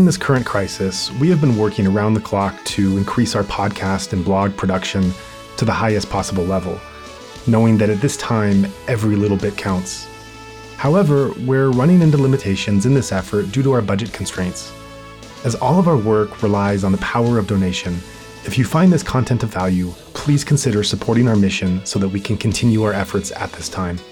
During this current crisis, we have been working around the clock to increase our podcast and blog production to the highest possible level, knowing that at this time, every little bit counts. However, we're running into limitations in this effort due to our budget constraints. As all of our work relies on the power of donation, if you find this content of value, please consider supporting our mission so that we can continue our efforts at this time.။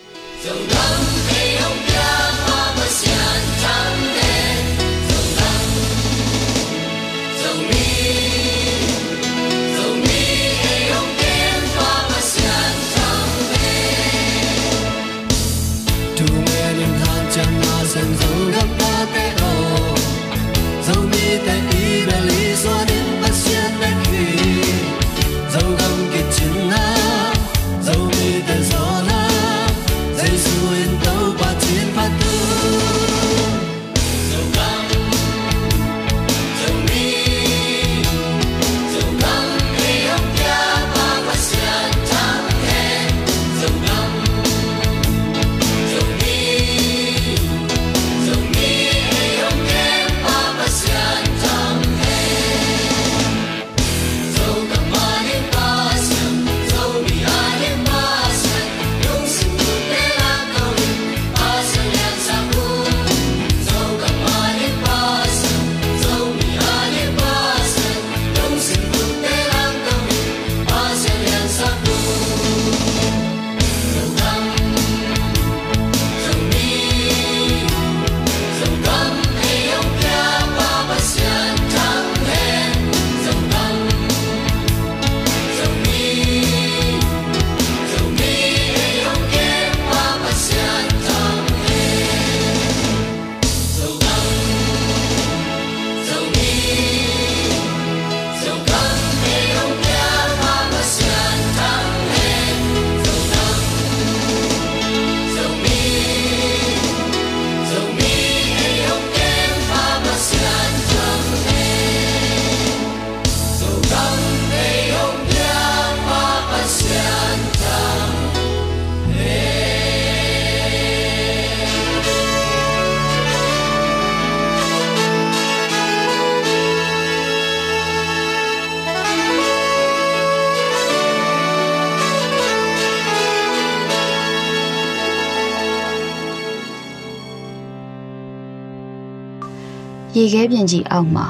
ရေခဲပြင်ကြီးအောက်မှာ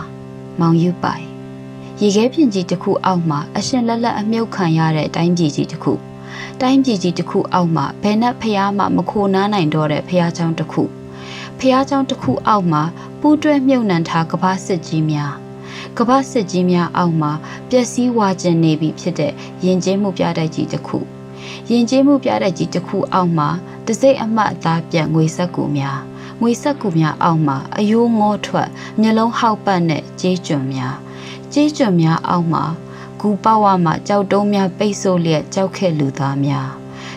မောင်ယူပိုင်ရေခဲပြင်ကြီးတစ်ခုအောက်မှာအရှင်လက်လက်အမြုပ်ခံရတဲ့တိုင်းပြည်ကြီးတစ်ခုတိုင်းပြည်ကြီးတစ်ခုအောက်မှာဘယ်နဲ့ဖျားမှမခိုနားနိုင်တော့တဲ့ဖျားချောင်းတစ်ခုဖျားချောင်းတစ်ခုအောက်မှာပူးတွဲမြုပ်နှံထားကဘာစစ်ကြီးများကဘာစစ်ကြီးများအောက်မှာပျက်စီးဝါကျင်နေပြီဖြစ်တဲ့ယဉ်ကျေးမှုပြတိုက်ကြီးတစ်ခုယဉ်ကျေးမှုပြတိုက်ကြီးတစ်ခုအောက်မှာတစိမ့်အမှတ်အသားပြန့်ငွေဆက်ကူများ ငွေဆက်ကူများအောက်မှာအယိုးငေါထွက်မျက်လုံးဟောက်ပတ်နဲ့ကြေးကျွန်များကြေးကျွန်များအောက်မှာဂူပေါဝါမှာကြောက်တုံးများပိတ်ဆို့လျက်ကြောက်ခဲ့လူသားများ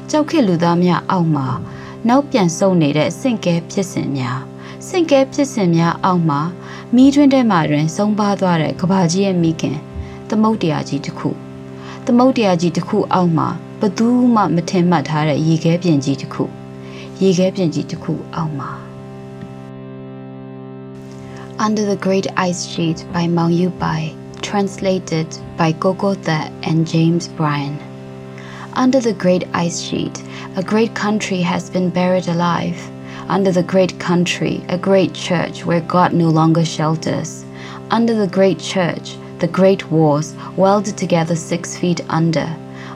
ကြောက်ခဲ့လူသားများအောက်မှာနောက်ပြန်ဆုပ်နေတဲ့စင့်ကဲဖြစ်စဉ်များစင့်ကဲဖြစ်စဉ်များအောက်မှာမီးထွန်းထဲမှာတွင်ဆုံးပါသွားတဲ့ကဘာကြီးရဲ့မိခင်သမုတ်တရားကြီးတစ်ခုသမုတ်တရားကြီးတစ်ခုအောက်မှာဘသူမှမထင်မှတ်ထားတဲ့ရေခဲပြင်ကြီးတစ်ခုရေခဲပြင်ကြီးတစ်ခုအောက်မှာ Under the Great Ice Sheet by Maung Yu Py translated by ko ko thett and James Byrne. Under the great ice sheet a great country has been buried alive. Under the great country a great church where God no longer shelters. Under the great church the great walls welded together 6 feet under.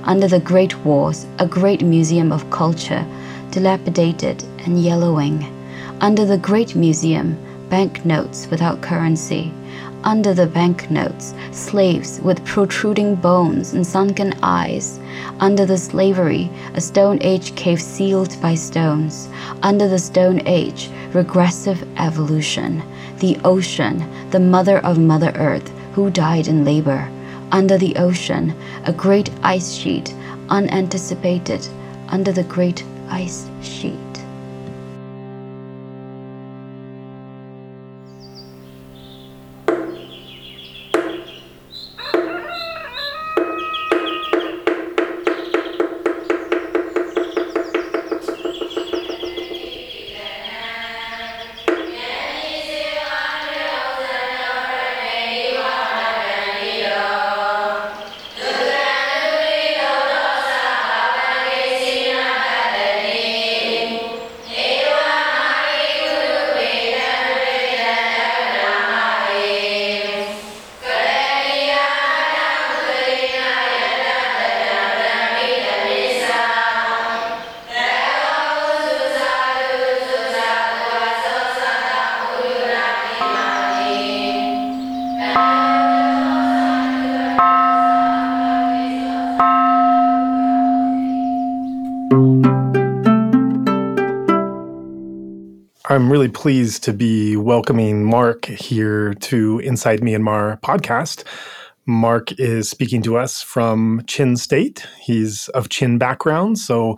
Under the great walls a great museum of culture dilapidated and yellowing. Under the great museum, banknotes without currency. Under the banknotes, slaves with protruding bones and sunken eyes. Under the slavery, a Stone Age cave sealed by stones. Under the Stone Age, regressive evolution. The ocean, the mother of Mother Earth, who died in labor. Under the ocean, a great ice sheet, unanticipated. Under the great ice sheet. Really pleased to be welcoming Mark here to Inside Myanmar podcast. Mark is speaking to us from Chin State. He's of Chin background, so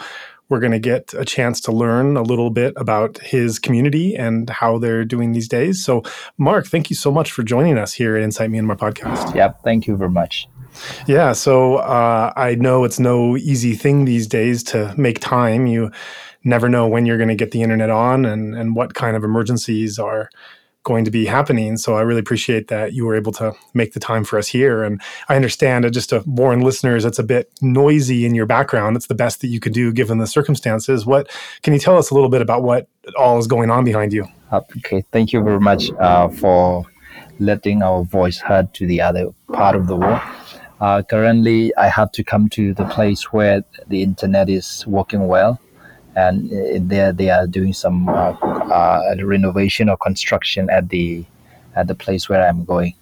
we're going to get a chance to learn a little bit about his community and how they're doing these days. So, Mark, thank you so much for joining us here at Inside Myanmar podcast. Yeah, thank you very much. Yeah, so uh, I know it's no easy thing these days to make time. You never know when you're going to get the internet on and, and what kind of emergencies are going to be happening. So I really appreciate that you were able to make the time for us here. And I understand just to warn listeners, it's a bit noisy in your background. It's the best that you could do given the circumstances. What can you tell us a little bit about what all is going on behind you? Okay, thank you very much uh, for letting our voice heard to the other part of the world. Uh, currently, I have to come to the place where the internet is working well and uh, there they are doing some uh, uh, renovation or construction at the at the place where I'm going.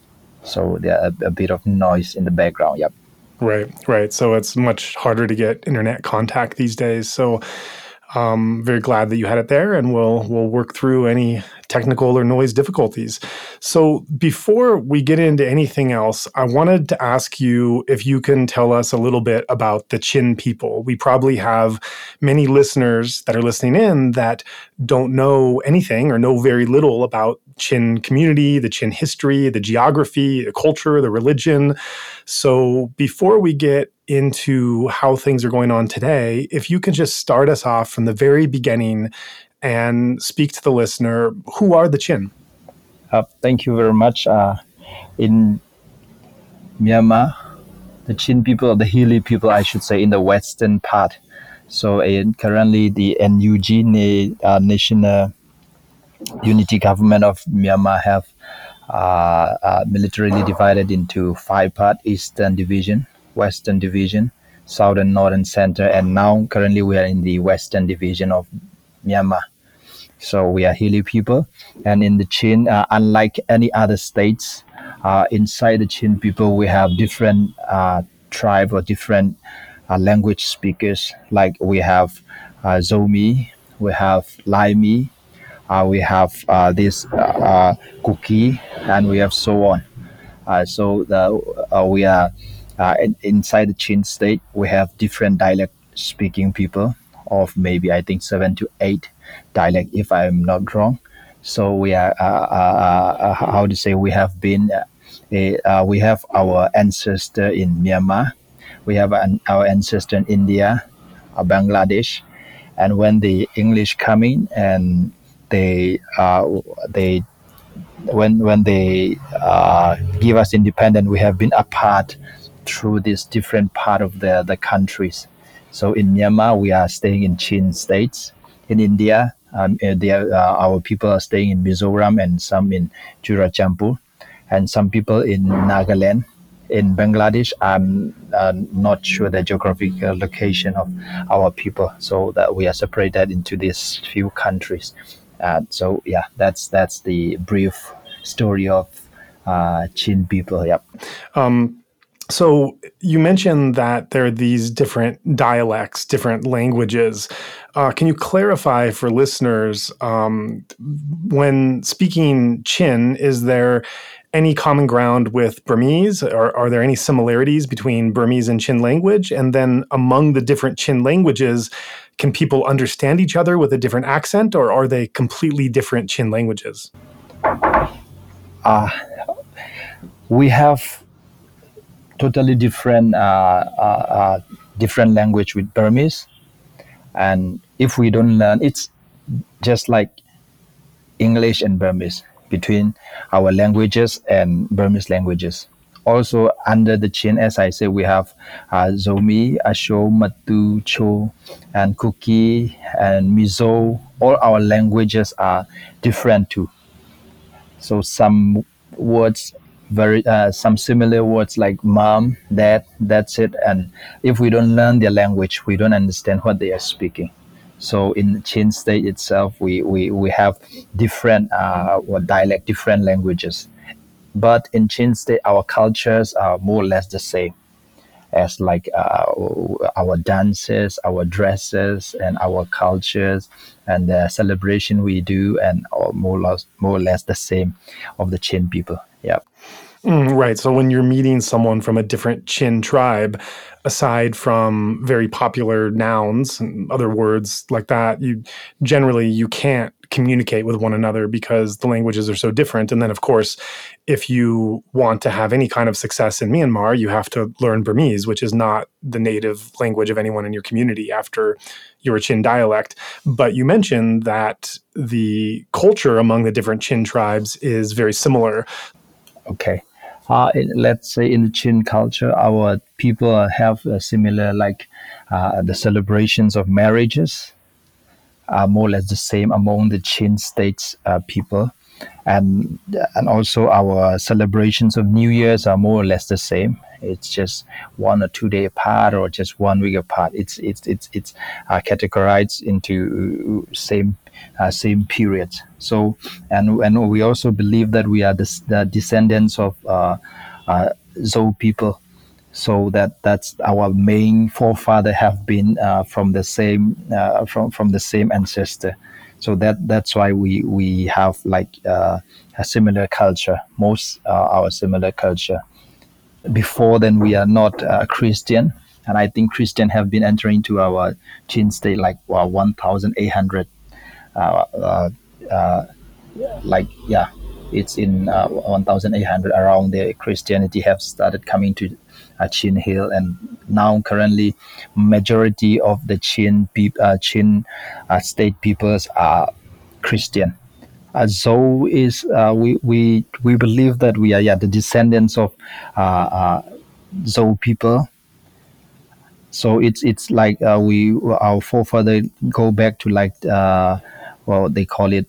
So there a, a bit of noise in the background. Yep. Right, right. So it's much harder to get internet contact these days. So um, very glad that you had it there, and we'll we'll work through any technical or noise difficulties. So before we get into anything else, I wanted to ask you if you can tell us a little bit about the Chin people. We probably have many listeners that are listening in that don't know anything or know very little about Chin community, the Chin history, the geography, the culture, the religion. So before we get into how things are going on today, if you can just start us off from the very beginning and speak to the listener, who are the Chin? Uh, thank you very much. Uh, in Myanmar, the Chin people, the Hili people, I should say, in the western part. So currently, the NUG, uh, National Unity Government of Myanmar, have uh, uh, militarily divided into five parts: Eastern Division, Western Division, Southern, Northern, Center, and now currently we are in the Western Division of Myanmar. So we are Hili people, and in the Chin, uh, unlike any other states, uh, inside the Chin people we have different uh, tribe or different uh, language speakers. Like we have uh, Zomi, we have Laimi, uh, we have this Kuki, and we have so on. so the, we are in, inside the Chin state. We have different dialect speaking people of maybe I think seven to eight dialect, if I'm not wrong. So we are uh, uh, uh, how to say we have been we have our ancestor in Myanmar, we have an, our ancestor in India, Bangladesh, and when the English come in and they they when when they uh, give us independence, we have been apart through this different part of the the countries. So in Myanmar, we are staying in Chin states. In India, um, uh, there, uh, our people are staying in Mizoram and some in Churachandpur, and some people in Nagaland. In Bangladesh, I'm uh, not sure the geographical location of our people, so that we are separated into these few countries. Uh, so yeah, that's that's the brief story of uh, Chin people. Yep. Um, so you mentioned that there are these different dialects, different languages. Uh, can you clarify for listeners um, when speaking Chin? Is there any common ground with Burmese? Or are there any similarities between Burmese and Chin language? And then among the different Chin languages, can people understand each other with a different accent, or are they completely different Chin languages? Uh, we have totally different uh, uh, uh, different language with Burmese, and if we don't learn, it's just like English and Burmese between our languages and Burmese languages. Also under the Chin, as I say, we have uh, Zomi, Asho, Matu, Cho, and Kuki and Mizo. All our languages are different too. So some words very uh, some similar words like mom, dad. That's it. And if we don't learn their language, we don't understand what they are speaking. So in Chin State itself, we we, we have different uh, dialect, different languages. But in Chin State, our cultures are more or less the same. As like uh, our dances, our dresses, and our cultures, and the celebration we do, and more or less, more or less the same of the Chin people. Yeah. Mm, right. So when you're meeting someone from a different Chin tribe, aside from very popular nouns and other words like that, you generally you can't communicate with one another because the languages are so different. And then, of course, if you want to have any kind of success in Myanmar, you have to learn Burmese, which is not the native language of anyone in your community after your Chin dialect. But you mentioned that the culture among the different Chin tribes is very similar. Okay. Uh, let's say in the Chin culture, our people have similar, like uh, the celebrations of marriages are more or less the same among the Chin states uh, people. And, and also our celebrations of New Year's are more or less the same. It's just one or two day apart, or just one week apart. It's it's it's it's uh, categorized into same uh, same periods. So and and we also believe that we are the, the descendants of uh, uh, Zou people so that that's our main forefather have been uh, from the same uh, from from the same ancestor. So that that's why we we have like uh, a similar culture. Most uh, our similar culture. Before then we are not uh, christian. And i think christian have been entering to our chin state like well, 1800 uh, like yeah it's in 1800 around the christianity have started coming to uh, Chin Hill, and now currently majority of the Chin peop- uh, Chin uh, state peoples are Christian. Uh, Zou is uh, we we we believe that we are yeah the descendants of uh, uh, Zou people. So it's it's like uh, we our forefather go back to like well they call it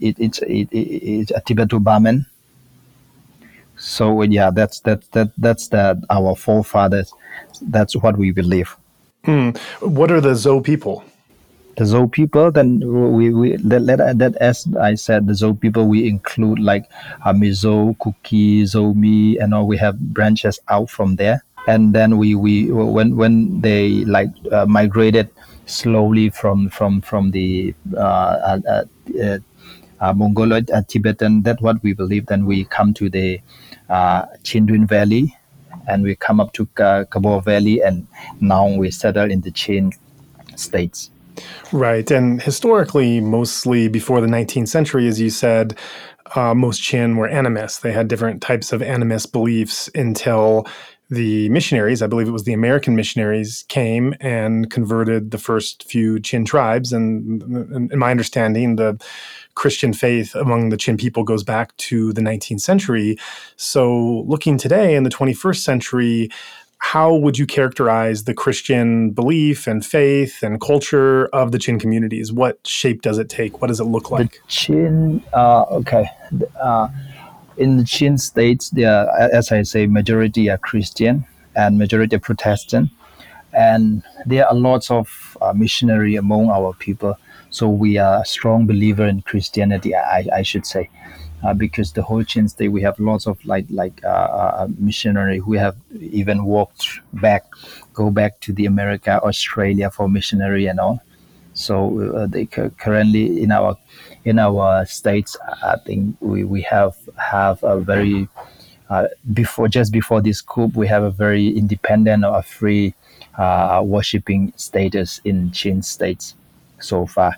it, it's it, it, it's a Tibeto-Burman so yeah, that's that that that's that our forefathers. That's what we believe. Hmm. What are the Zou people? The Zou people, then we, we that, that, that as I said, the Zou people we include like Mizo, Kuki, Zomi, and all. We have branches out from there, and then we we when when they like uh, migrated slowly from from from the uh, uh, uh, Mongoloid uh, Tibetan. That's what we believe. Then we come to the uh, Chin Valley, and we come up to uh, Kabaw Valley, and now we settle in the Chin states. Right, and historically, mostly before the 19th century, as you said, uh, most Chin were animists. They had different types of animist beliefs until the missionaries, I believe it was the American missionaries, came and converted the first few Chin tribes. And, and in my understanding, the Christian faith among the Chin people goes back to the 19th century. So, looking today in the 21st century, how would you characterize the Christian belief and faith and culture of the Chin communities? What shape does it take? What does it look like? The Chin, uh, okay. Uh, in the Chin states, they are, as I say, majority are Christian and majority are Protestant. And there are lots of uh, missionary among our people so we are a strong believer in Christianity, I, I should say. Uh, because the whole Chin state we have lots of like like uh, uh, missionary who have even walked back, go back to the America, Australia for missionary and all. So uh, they currently in our in our states, I think we, we have have a very uh, before just before this coup, we have a very independent or free uh, worshiping status in Chin states so far.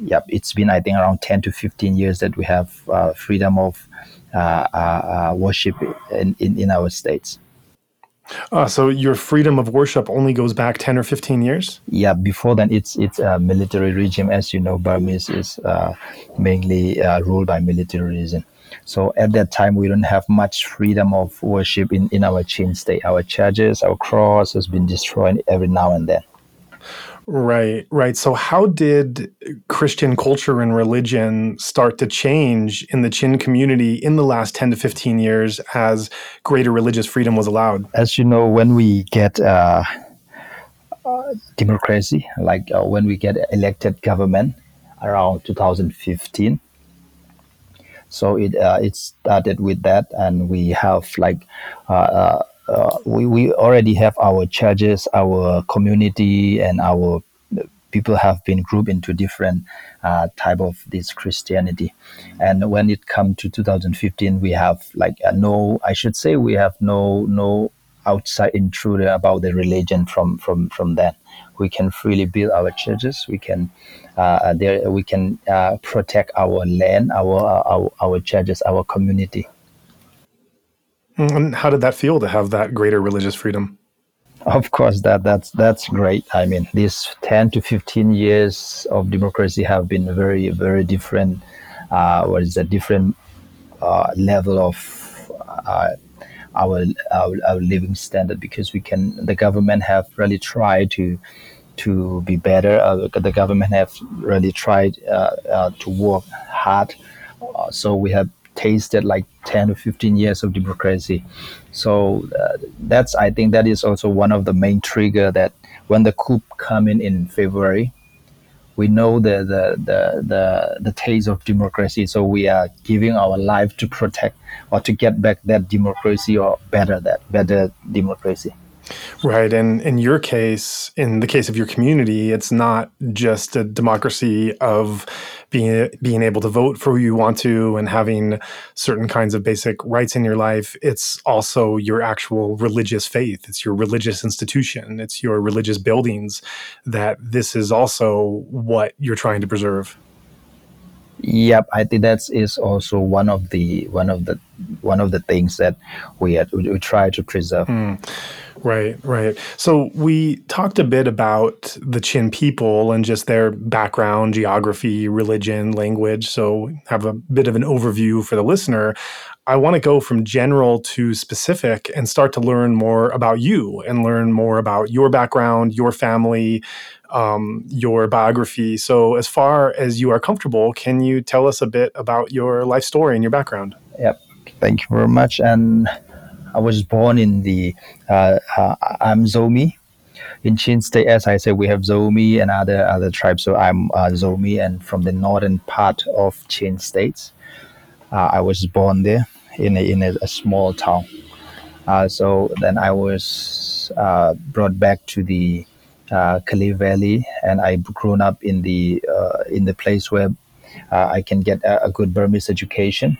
Yep, it's been I think around 10 to 15 years that we have uh, freedom of uh, uh, uh worship in, in, in, our states. Uh, so your freedom of worship only goes back 10 or 15 years? Yeah, before then it's it's a military regime. As you know, Burmese is uh, mainly ruled by military militarism. So at that time, we don't have much freedom of worship in, in our Chin state. Our churches, our cross has been destroyed every now and then. Right, right. So, how did Christian culture and religion start to change in the Chin community in the last 10 to 15 years as greater religious freedom was allowed? As you know, when we get uh, democracy, like uh, when we get elected government around 2015, so it uh, it started with that, and we have like uh, uh, uh, we, we already have our churches, our community, and our people have been grouped into different uh, type of this Christianity. And when it come to 2015, we have like uh, no, I should say, we have no no outside intruder about the religion from from from that. We can freely build our churches. We can uh, there we can uh, protect our land, our, our our churches, our community. And how did that feel to have that greater religious freedom? Of course, that that's that's great. I mean, these ten to fifteen years of democracy have been very very different. Uh, what is a different uh, level of uh, our, our our living standard because we can the government have really tried to to be better. Uh, the government have really tried uh, uh, to work hard. Uh, so we have tasted like 10 or 15 years of democracy. So uh, that's I think that is also one of the main trigger that when the coup come in in February, we know the the, the the the taste of democracy. So we are giving our life to protect or to get back that democracy or better that better democracy. Right. And in your case, in the case of your community, it's not just a democracy of being being able to vote for who you want to and having certain kinds of basic rights in your life. It's also your actual religious faith. It's your religious institution. It's your religious buildings that this is also what you're trying to preserve. Yep, I think that is also one of the one of the one of the things that we had, we try to preserve. Mm. Right, right. So we talked a bit about the Chin people and just their background, geography, religion, language. So have a bit of an overview for the listener. I want to go from general to specific and start to learn more about you and learn more about your background, your family, um, your biography. So, as far as you are comfortable, can you tell us a bit about your life story and your background? Yep. Thank you very much. And I was born in the uh, uh, I'm Zomi in Chin State. As I said, we have Zomi and other other tribes. So I'm uh, Zomi, and from the northern part of Chin States. Uh, I was born there in a, in a, a small town. Uh, so then I was uh, brought back to the uh, Kali Valley, and I grown up in the in the place where I can get a, a, good Burmese education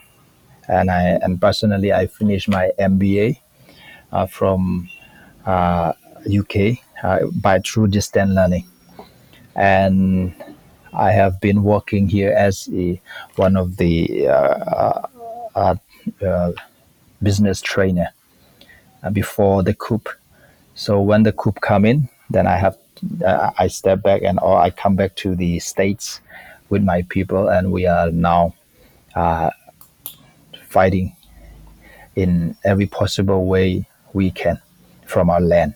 and I and personally I finished my MBA uh, from uh, UK uh, by through distance learning, and I have been working here as a, one of the uh, uh, uh, business trainer before the coup. So when the coup come in, then I have I step back and or I come back to the states with my people, and we are now fighting in every possible way we can from our land.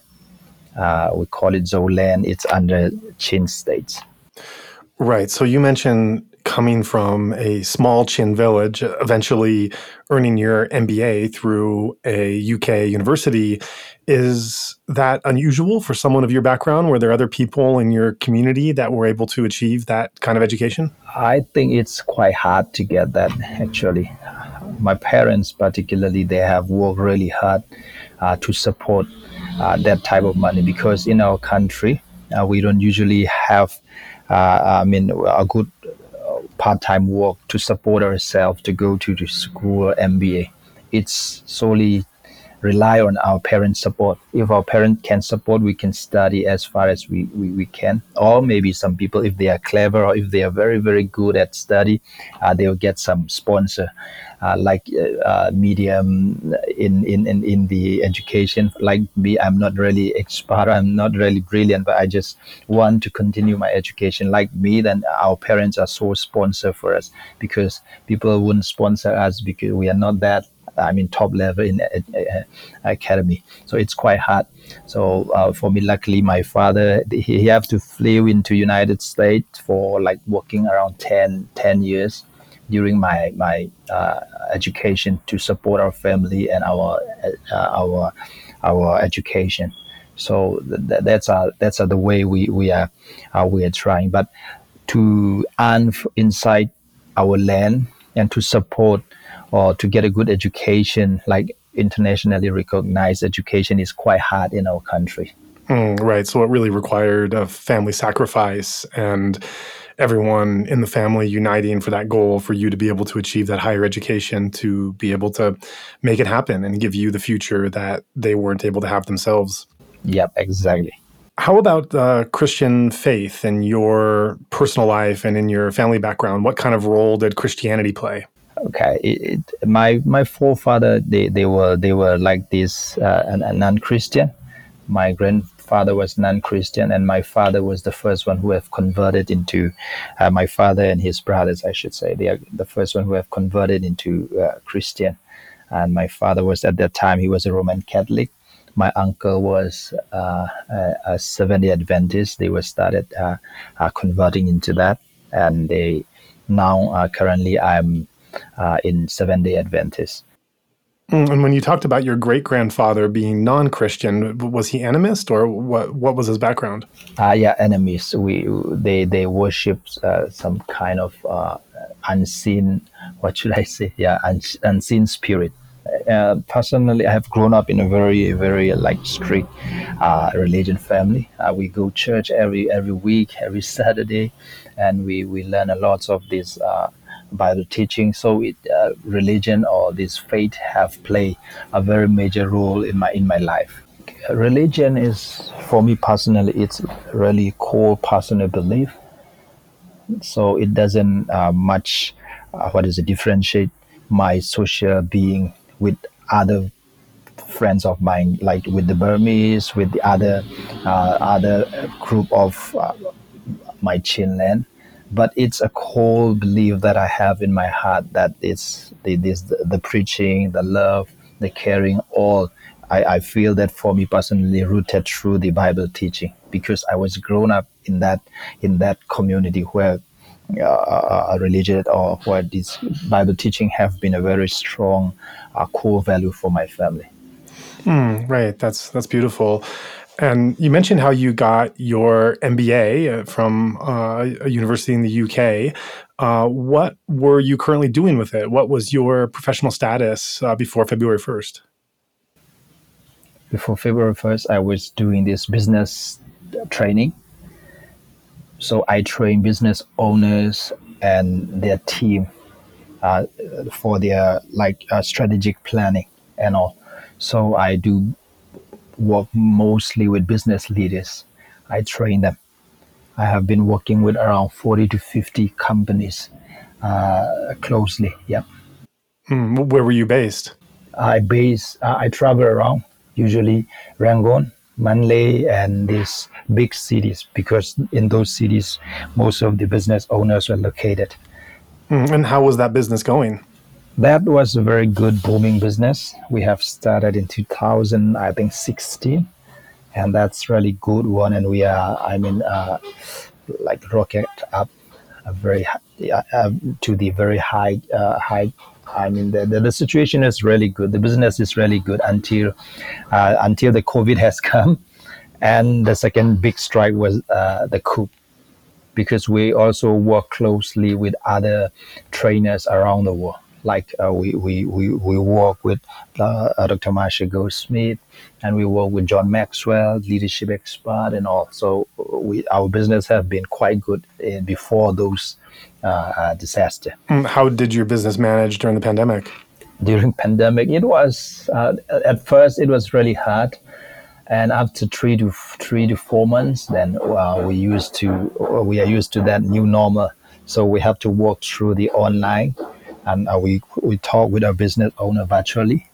Uh, we call it Zoland. It's under Chin states. Right. So you mentioned coming from a small Chin village, eventually earning your MBA through a UK university. Is that unusual for someone of your background? Were there other people in your community that were able to achieve that kind of education? I think it's quite hard to get that actually my parents particularly they have worked really hard uh, to support uh, that type of money because in our country uh, we don't usually have uh, I mean a good uh, part-time work to support ourselves to go to the school or MBA. It's solely rely on our parents' support. If our parents can support, we can study as far as we, we, we can. Or maybe some people, if they are clever or if they are very, very good at study, uh, they'll get some sponsor. Uh, like uh, uh, medium in, in, in, in the education. Like me, I'm not really expert, I'm not really brilliant, but I just want to continue my education. Like me, then our parents are so sponsor for us because people wouldn't sponsor us because we are not that I mean top level in academy. So it's quite hard. So uh, for me, luckily, my father he, he have to flee into United States for like working around 10, 10 years during my my uh, education to support our family and our uh, our our education. So th- that's uh, that's uh, the way we we are uh, we are trying. But to earn inside our land and to support or to get a good education, like internationally recognized education is quite hard in our country. Mm, right. So it really required a family sacrifice and everyone in the family uniting for that goal for you to be able to achieve that higher education, to be able to make it happen and give you the future that they weren't able to have themselves. Yep, exactly. How about uh, Christian faith in your personal life and in your family background? What kind of role did Christianity play? Okay, it, it, my my forefather they, they were they were like this uh, a non-Christian. My grandfather was non-Christian, and my father was the first one who have converted into. Uh, my father and his brothers, I should say, they are the first one who have converted into uh, Christian. And my father was at that time he was a Roman Catholic, my uncle was uh, a, a Seventh Adventist. They were started uh, uh, converting into that, and they now uh, currently I'm uh, in Seventh Day Adventist. Mm, and when you talked about your great grandfather being non-Christian, was he animist or what? What was his background? Uh, yeah, enemies. We they they worship uh, some kind of uh, unseen. What should I say? Yeah, un- unseen spirit uh, personally, I have grown up in a very, very like strict uh, religion family. Uh, we go church every every week, every Saturday, and we we learn a lot of this uh, the teaching. So, it, uh, religion or this faith have played a very major role in my in my life. Religion is, for me personally, it's really core personal belief. So it doesn't uh, much, what is it, differentiate my social being with other friends of mine, like with the Burmese, with the other uh, other group of uh, my Chinland. But it's a core belief that I have in my heart that it's the, this, the, the preaching, the love, the caring, all. I, I feel that for me personally, rooted through the Bible teaching, because I was grown up in that in that community where uh, religion or where this Bible teaching have been a very strong uh, core value for my family. Mm, right, that's that's beautiful. And you mentioned how you got your MBA uh, from uh, a university in the UK. Uh, what were you currently doing with it? What was your professional status uh, before February 1st? Before February 1st, I was doing this business training so I train business owners and their team uh, for their like uh, strategic planning and all. So I do work mostly with business leaders. I train them. I have been working with around 40 to 50 companies uh, closely. Yeah. Mm, where were you based? I base. Uh, I travel around. Usually Rangoon, Manly, and these big cities because in those cities most of the business owners are located. Mm, and how was that business going? That was a very good booming business. We have started in 2000, I think 16, and that's really good one. And we are, I mean, uh, like rocket up a very uh, to the very high uh, high I mean, the, the, the, situation is really good. The business is really good until uh, until the COVID has come, and the second big strike was uh, the coup, because we also work closely with other trainers around the world. Like uh, we, we, we, we work with uh, Dr. Marshall Goldsmith, and we work with John Maxwell, leadership expert, and all. So we, our business have been quite good uh, before those uh, uh, disaster. Mm, how did your business manage during the pandemic? During pandemic, it was uh, at first it was really hard and after three to three to four months, then uh, we used to we are used to that new normal. So we have to work through the online, and uh, we we talk with our business owner virtually.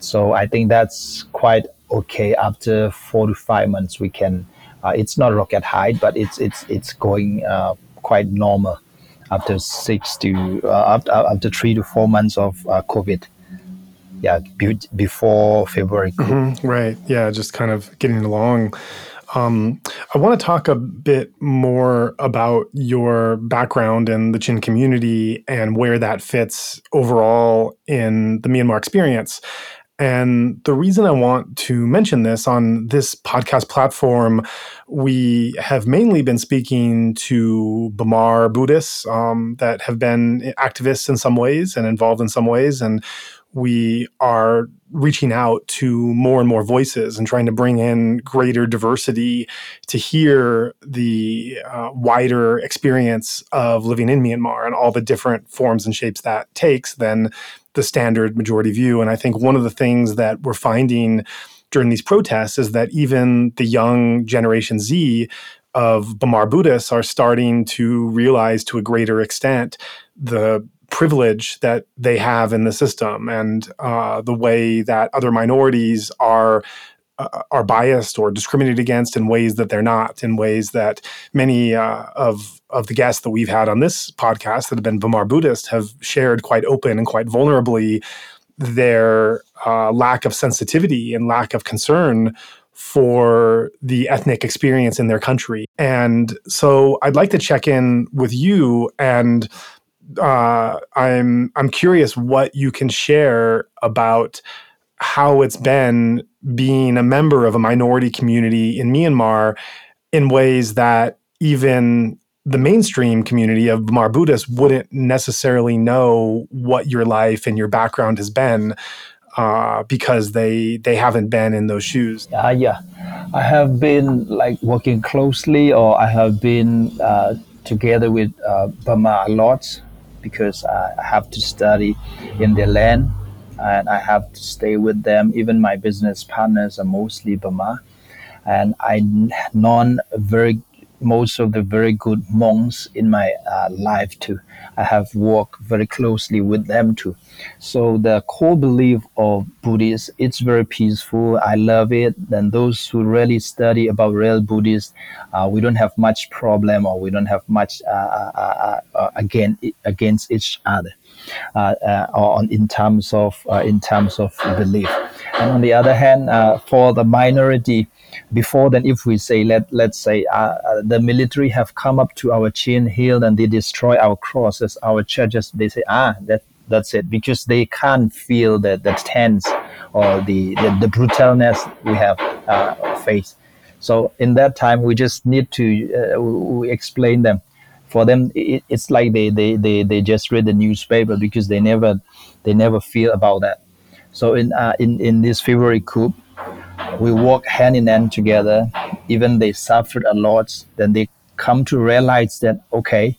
So I think that's quite okay. After four to five months, we can. Uh, it's not rocket high, but it's it's it's going uh, quite normal. After six to uh, after after three to four months of uh, COVID yeah before February. Mm-hmm, right. Yeah, just kind of getting along. Um, I want to talk a bit more about your background in the Chin community and where that fits overall in the Myanmar experience. And the reason I want to mention this on this podcast platform, we have mainly been speaking to Bamar Buddhists um, that have been activists in some ways and involved in some ways. And we are reaching out to more and more voices and trying to bring in greater diversity to hear the uh, wider experience of living in Myanmar and all the different forms and shapes that takes than the standard majority view. And I think one of the things that we're finding during these protests is that even the young Generation Z of Bamar Buddhists are starting to realize to a greater extent the privilege that they have in the system and uh, the way that other minorities are uh, are biased or discriminated against in ways that they're not, in ways that many uh, of of the guests that we've had on this podcast that have been Bamar Buddhist have shared quite open and quite vulnerably their uh, lack of sensitivity and lack of concern for the ethnic experience in their country. And so I'd like to check in with you and uh, I'm I'm curious what you can share about how it's been being a member of a minority community in Myanmar in ways that even the mainstream community of Bamar Buddhists wouldn't necessarily know what your life and your background has been uh, because they they haven't been in those shoes. Uh, yeah, I have been like working closely, or I have been uh, together with uh, Burma a lot because I have to study in their land and I have to stay with them. Even my business partners are mostly Burma, and I known very most of the very good monks in my uh, life too. I have worked very closely with them too. So the core belief of Buddhists, it's very peaceful. I love it. And those who really study about real Buddhists, uh, we don't have much problem or we don't have much uh, uh, uh, uh again against each other. Uh, on in terms of in terms of belief. And on the other hand, for the minority, before then, if we say let let's say the military have come up to our chin hill and they destroy our crosses, our churches, they say ah that that's it because they can't feel the the tense or the the, the brutalness we have uh, faced. So in that time, we just need to uh, we explain them for them it, it's like they, they they they just read the newspaper because they never they never feel about that so in uh, in in this february coup we work hand in hand together even they suffered a lot then they come to realize that okay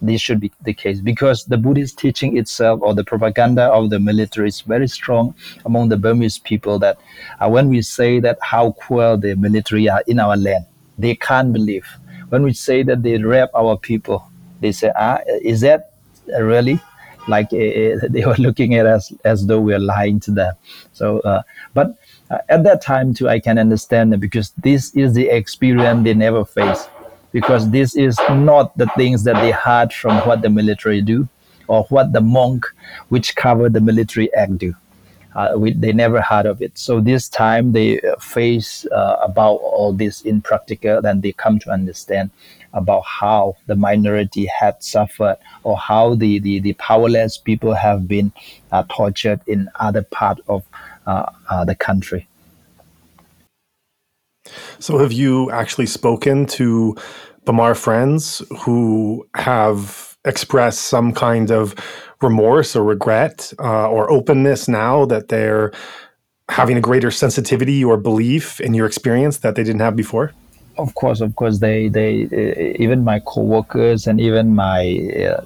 this should be the case because the buddhist teaching itself or the propaganda of the military is very strong among the burmese people that uh, when we say that how cruel the military are in our land they can't believe when we say that they rape our people, they say, ah, is that really? Like uh, they were looking at us as though we are lying to them. So, uh, but uh, at that time too, I can understand because this is the experience they never face. Because this is not the things that they heard from what the military do or what the monk which cover the military act do uh, we, they never heard of it. So this time they uh, face uh, about all this in practical, then they come to understand about how the minority had suffered or how the, the, the powerless people have been uh, tortured in other part of uh, uh, the country. So have you actually spoken to Bamar friends who have expressed some kind of remorse or regret uh, or openness now that they're having a greater sensitivity or belief in your experience that they didn't have before? Of course, of course, they they uh, even my co-workers and even my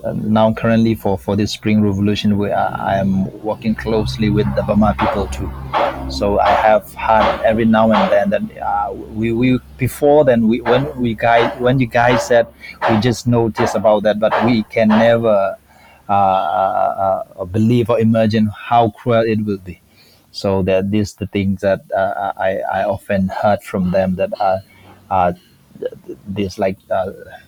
uh, now currently for for this spring revolution, we I am working closely with the Burma people too. So I have had every now and then that uh, we, we before then we when we guys when you guys said we just noticed about that, but we can never uh, uh, uh, believe or imagine how cruel it will be. So that these the things that I, I often heard from them that are this like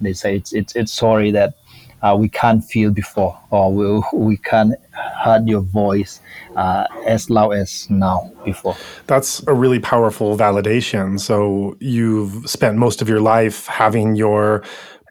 they say it's it's it's sorry that uh, we can't feel before or we, we can't heard your voice uh, as loud as now before. That's a really powerful validation. So you've spent most of your life having your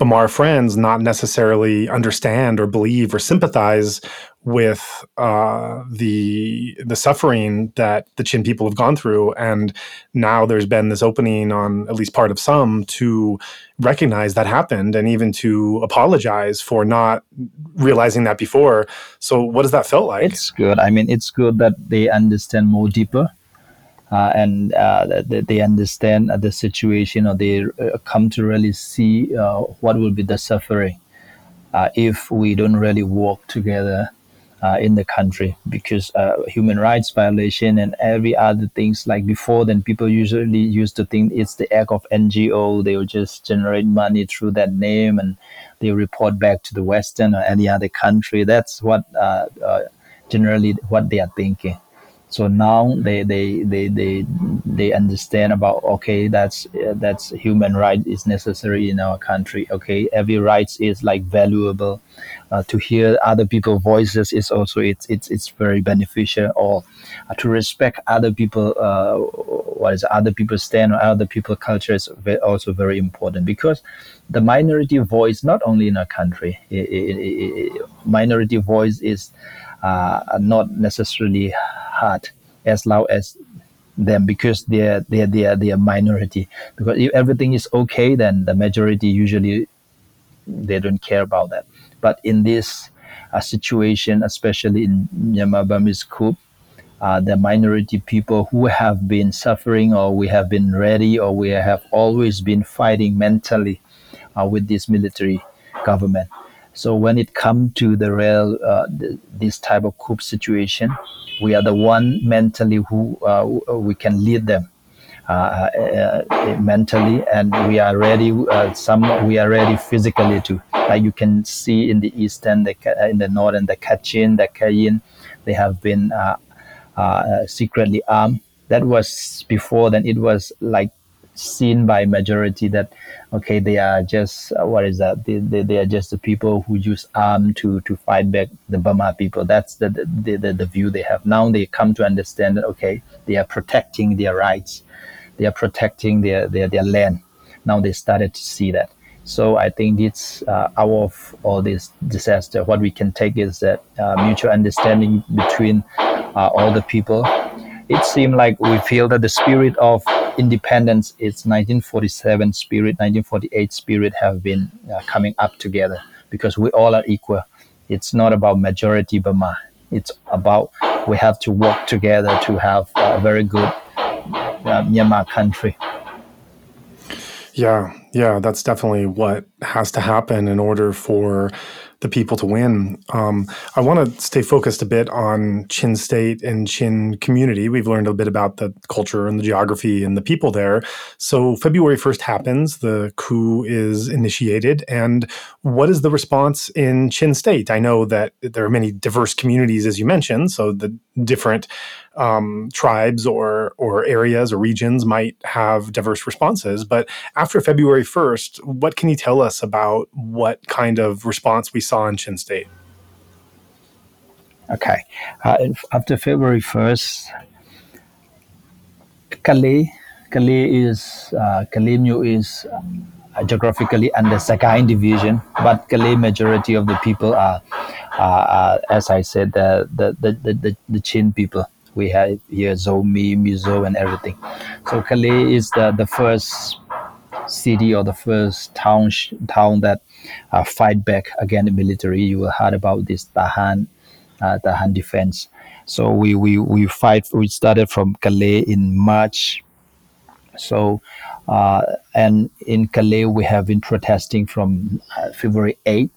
Bamar friends not necessarily understand or believe or sympathize with uh, the the suffering that the Chin people have gone through, and now there's been this opening on at least part of some to recognize that happened and even to apologize for not realizing that before. So, what does that felt like? It's good. I mean, it's good that they understand more deeper. Uh, and uh, that they understand the situation or they uh, come to really see uh, what will be the suffering uh, if we don't really work together uh, in the country. Because uh, human rights violation and every other things like before then people usually used to think it's the act of ngo they will just generate money through that name and they report back to the western or any other country. That's what uh, uh generally what they are thinking so now they they they they, they understand about okay that's uh, that's human right is necessary in our country. Okay every rights is like valuable. Uh, to hear other people's voices is also it's it's it's very beneficial. Or uh, to respect other people uh, what is other people stand or other people culture is also very important. Because the minority voice not only in our country it, it, it, minority voice is uh, not necessarily heard as loud as them because they're they're they're they're minority. Because if everything is okay then the majority usually they don't care about that. But in this uh, situation especially in Myanmar Burmese coup uh, the minority people who have been suffering or we have been ready or we have always been fighting mentally uh, with this military government so when it comes to the real uh, this type of coup situation we are the one mentally who uh, we can lead them. Uh, uh, uh, mentally and we are ready uh, some we are ready physically too like you can see in the eastern the, in the northern the kachin the kayin they have been secretly armed. That was before then it was like seen by majority that okay they are just uh, what is that? They, they, they, are just the people who use arm to to fight back the Burma people. That's the the, the the view they have. Now they come to understand that okay they are protecting their rights. They are protecting their their, their land. Now they started to see that. So I think it's uh, out of all this disaster what we can take is that uh, mutual understanding between uh, all the people it seemed like we feel that the spirit of independence is 1947 spirit 1948 spirit have been uh, coming up together because we all are equal. It's not about majority burma it's about we have to work together to have a very good uh, myanmar country. Yeah yeah that's definitely what has to happen in order for the people to win. Um, I want to stay focused a bit on Chin State and Chin community. We've learned a bit about the culture and the geography and the people there. So February 1st happens, the coup is initiated. And what is the response in Chin State? I know that there are many diverse communities, as you mentioned, so the different um, tribes or or areas or regions might have diverse responses. But after February 1st, what can you tell us about what kind of response we saw in Chin State? Okay. Uh, after February 1st, Kale, Kale is, uh, is uh, geographically under Sagaing division, but Kale majority of the people are, uh, as I said, the, the, the, the, the Chin people we have here Zomi, Mizo, and everything. So Kale is the, the first city or the first town town that uh, fight back against the military. You heard about this Tahan, uh, Tahan defense. So we, we, we fight. We started from Kale in March. So uh, and in Kale, we have been protesting from uh, February 8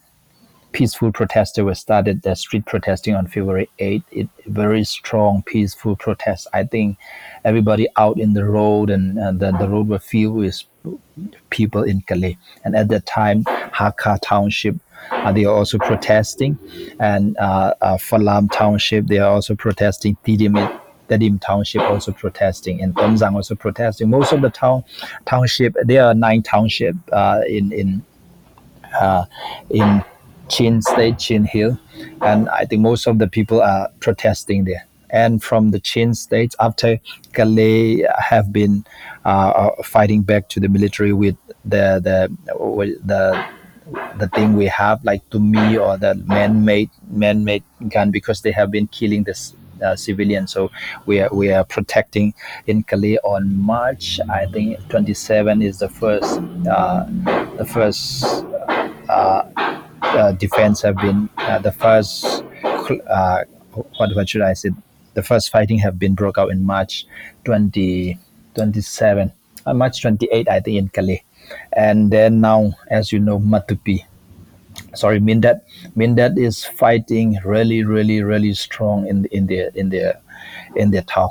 peaceful protester was started the street protesting on February 8th. It very strong peaceful protest. I think everybody out in the road and, and the, the road were filled with people in Kale. And at that time, Haka Township, uh, they are also protesting. And uh, uh, Falam Township, they are also protesting. Tidimit Township also protesting, and Tonzang also protesting. Most of the town township, there are nine township uh, in in uh, in Chin State, Chin Hill, and I think most of the people are protesting there. And from the Chin states, after Kale have been uh, uh, fighting back to the military with the the the the thing we have like Tumi or the man-made man-made gun because they have been killing this uh, civilians. So we are we are protecting in Kale on March. I think 27 is the first uh, the first uh, uh, defense have been uh, the first what what should I say? The first fighting have been broke out in March 20, 27, uh, March 28, I think in Kale, and then now, as you know, Matupi. Sorry Mindat Mindat is fighting really really really strong in in the in the in their town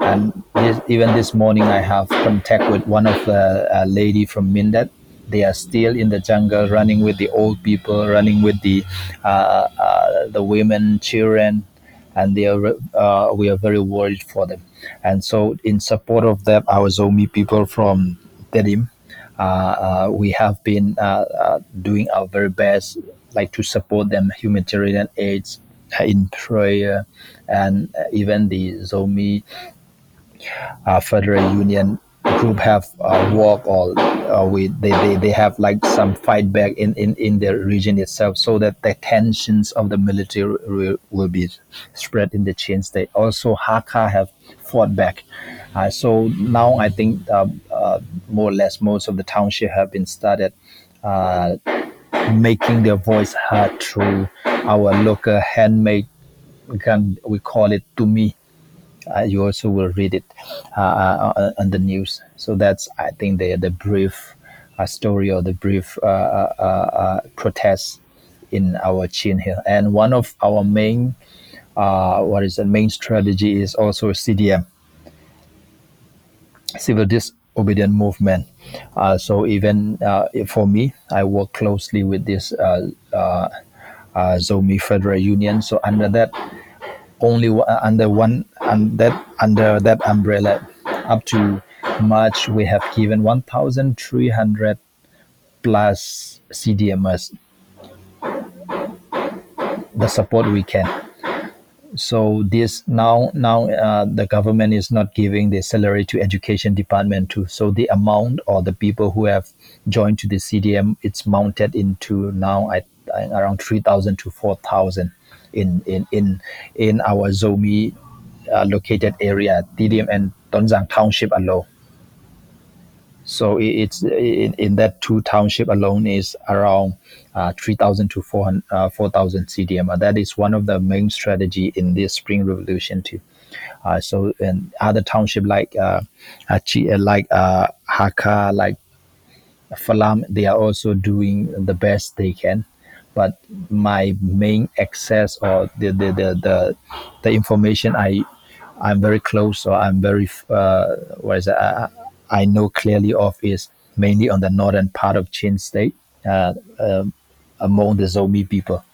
and this, even this morning I have contact with one of the uh, lady from Mindat they are still in the jungle running with the old people running with the uh, uh, the women children and they are uh, we are very worried for them. And so in support of that our Zomi people from Tidim uh, uh, we have been uh, doing our very best, like to support them humanitarian aids in prayer, and even the Zomi Federal Union group have uh, work or uh, we they, they, they have like some fight back in, in, in the region itself so that the tensions of the military will, will be spread in the chain state. Also, Haka have fought back. Uh, so now I think uh, uh, more or less most of the township have been started uh, making their voice heard through our local handmade gun. We call it Tumi uh, you also will read it uh, uh, on the news. So that's, I think, the the brief uh, story or the brief uh, uh, protest in our Chin here. And one of our main, what is the main strategy is also CDM, civil disobedient movement. so even for me, I work closely with this Zomi Federal Union. So under that only uh, under one and that under that umbrella up to March we have given 1,300 plus CDMers the support we can. So this now now uh, the government is not giving the salary to education department too. So the amount or the people who have joined to the CDM it's mounted into now I, I around 3,000 to 4,000 in in in in our Zomi uh, located area, Tidim and Tonzang township alone. So it's in, in that two township alone is around uh, 3,000 to 4,000 uh, 4, CDM. That is one of the main strategy in this spring revolution too. Uh, so in other township like uh, like uh, like Falam, they are also doing the best they can but my main access or the the the the, the information I I'm very close or I'm very uh, what is it, I, I know clearly of is mainly on the northern part of Chin State uh, uh, among the Zomi people.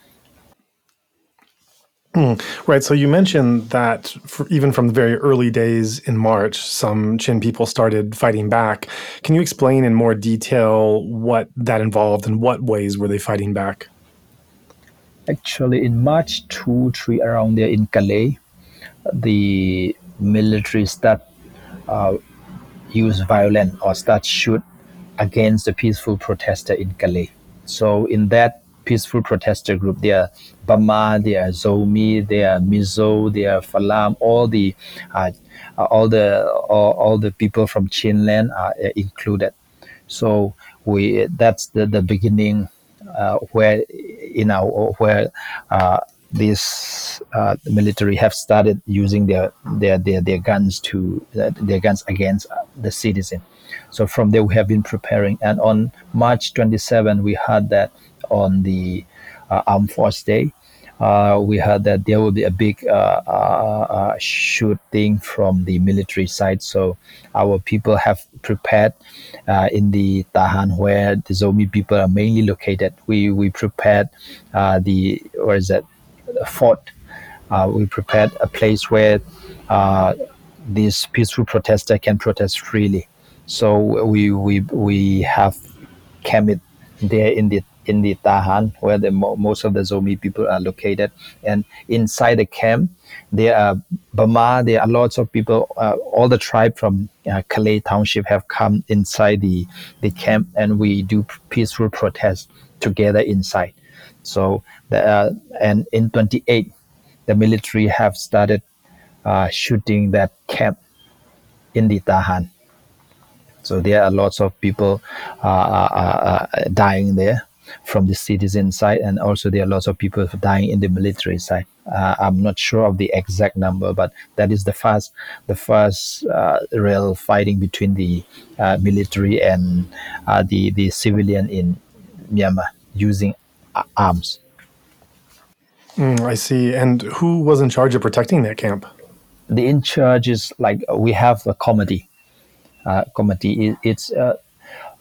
Mm, right. So you mentioned that even from the very early days in March, some Chin people started fighting back. Can you explain in more detail what that involved and what ways were they fighting back? Actually in March 2, 3 around there in Kale, the military start uh, use violence or start shoot against the peaceful protester in Kale. So in that peaceful protester group, there are Bama, there are Zomi, there are Mizo, there are Falam, all the uh, all the all, all, the people from Chinland are uh, included. So we that's the, the beginning uh, where you know where uh, this uh, military have started using their their their, their guns to uh, their guns against the citizen. So from there we have been preparing, and on March 27 we heard that on the uh, Armed Force Day, uh, we heard that there will be a big uh, uh, uh, shooting from the military side. So our people have prepared uh, in the Tahan, where the Zomi people are mainly located. We we prepared the where is that fort. we prepared a place where these peaceful protesters can protest freely. So we we we have camped there in the in the Tahan, where the most of the Zomi people are located. And inside the camp, there are Bama. There are lots of people. Uh, all the tribe from uh, Kale Township have come inside the the camp, and we do peaceful protest together inside. So, the, uh, and in 28, the military have started uh, shooting that camp in the Tahan. So there are lots of people uh, uh, uh, dying there from the citizen side, and also there are lots of people dying in the military side. Uh, I'm not sure of the exact number, but that is the first, the first uh, real fighting between the uh, military and the the civilian in Myanmar using arms. Mm, I see. And who was in charge of protecting that camp? The in charge is like we have a committee. Uh, committee. It, it's uh,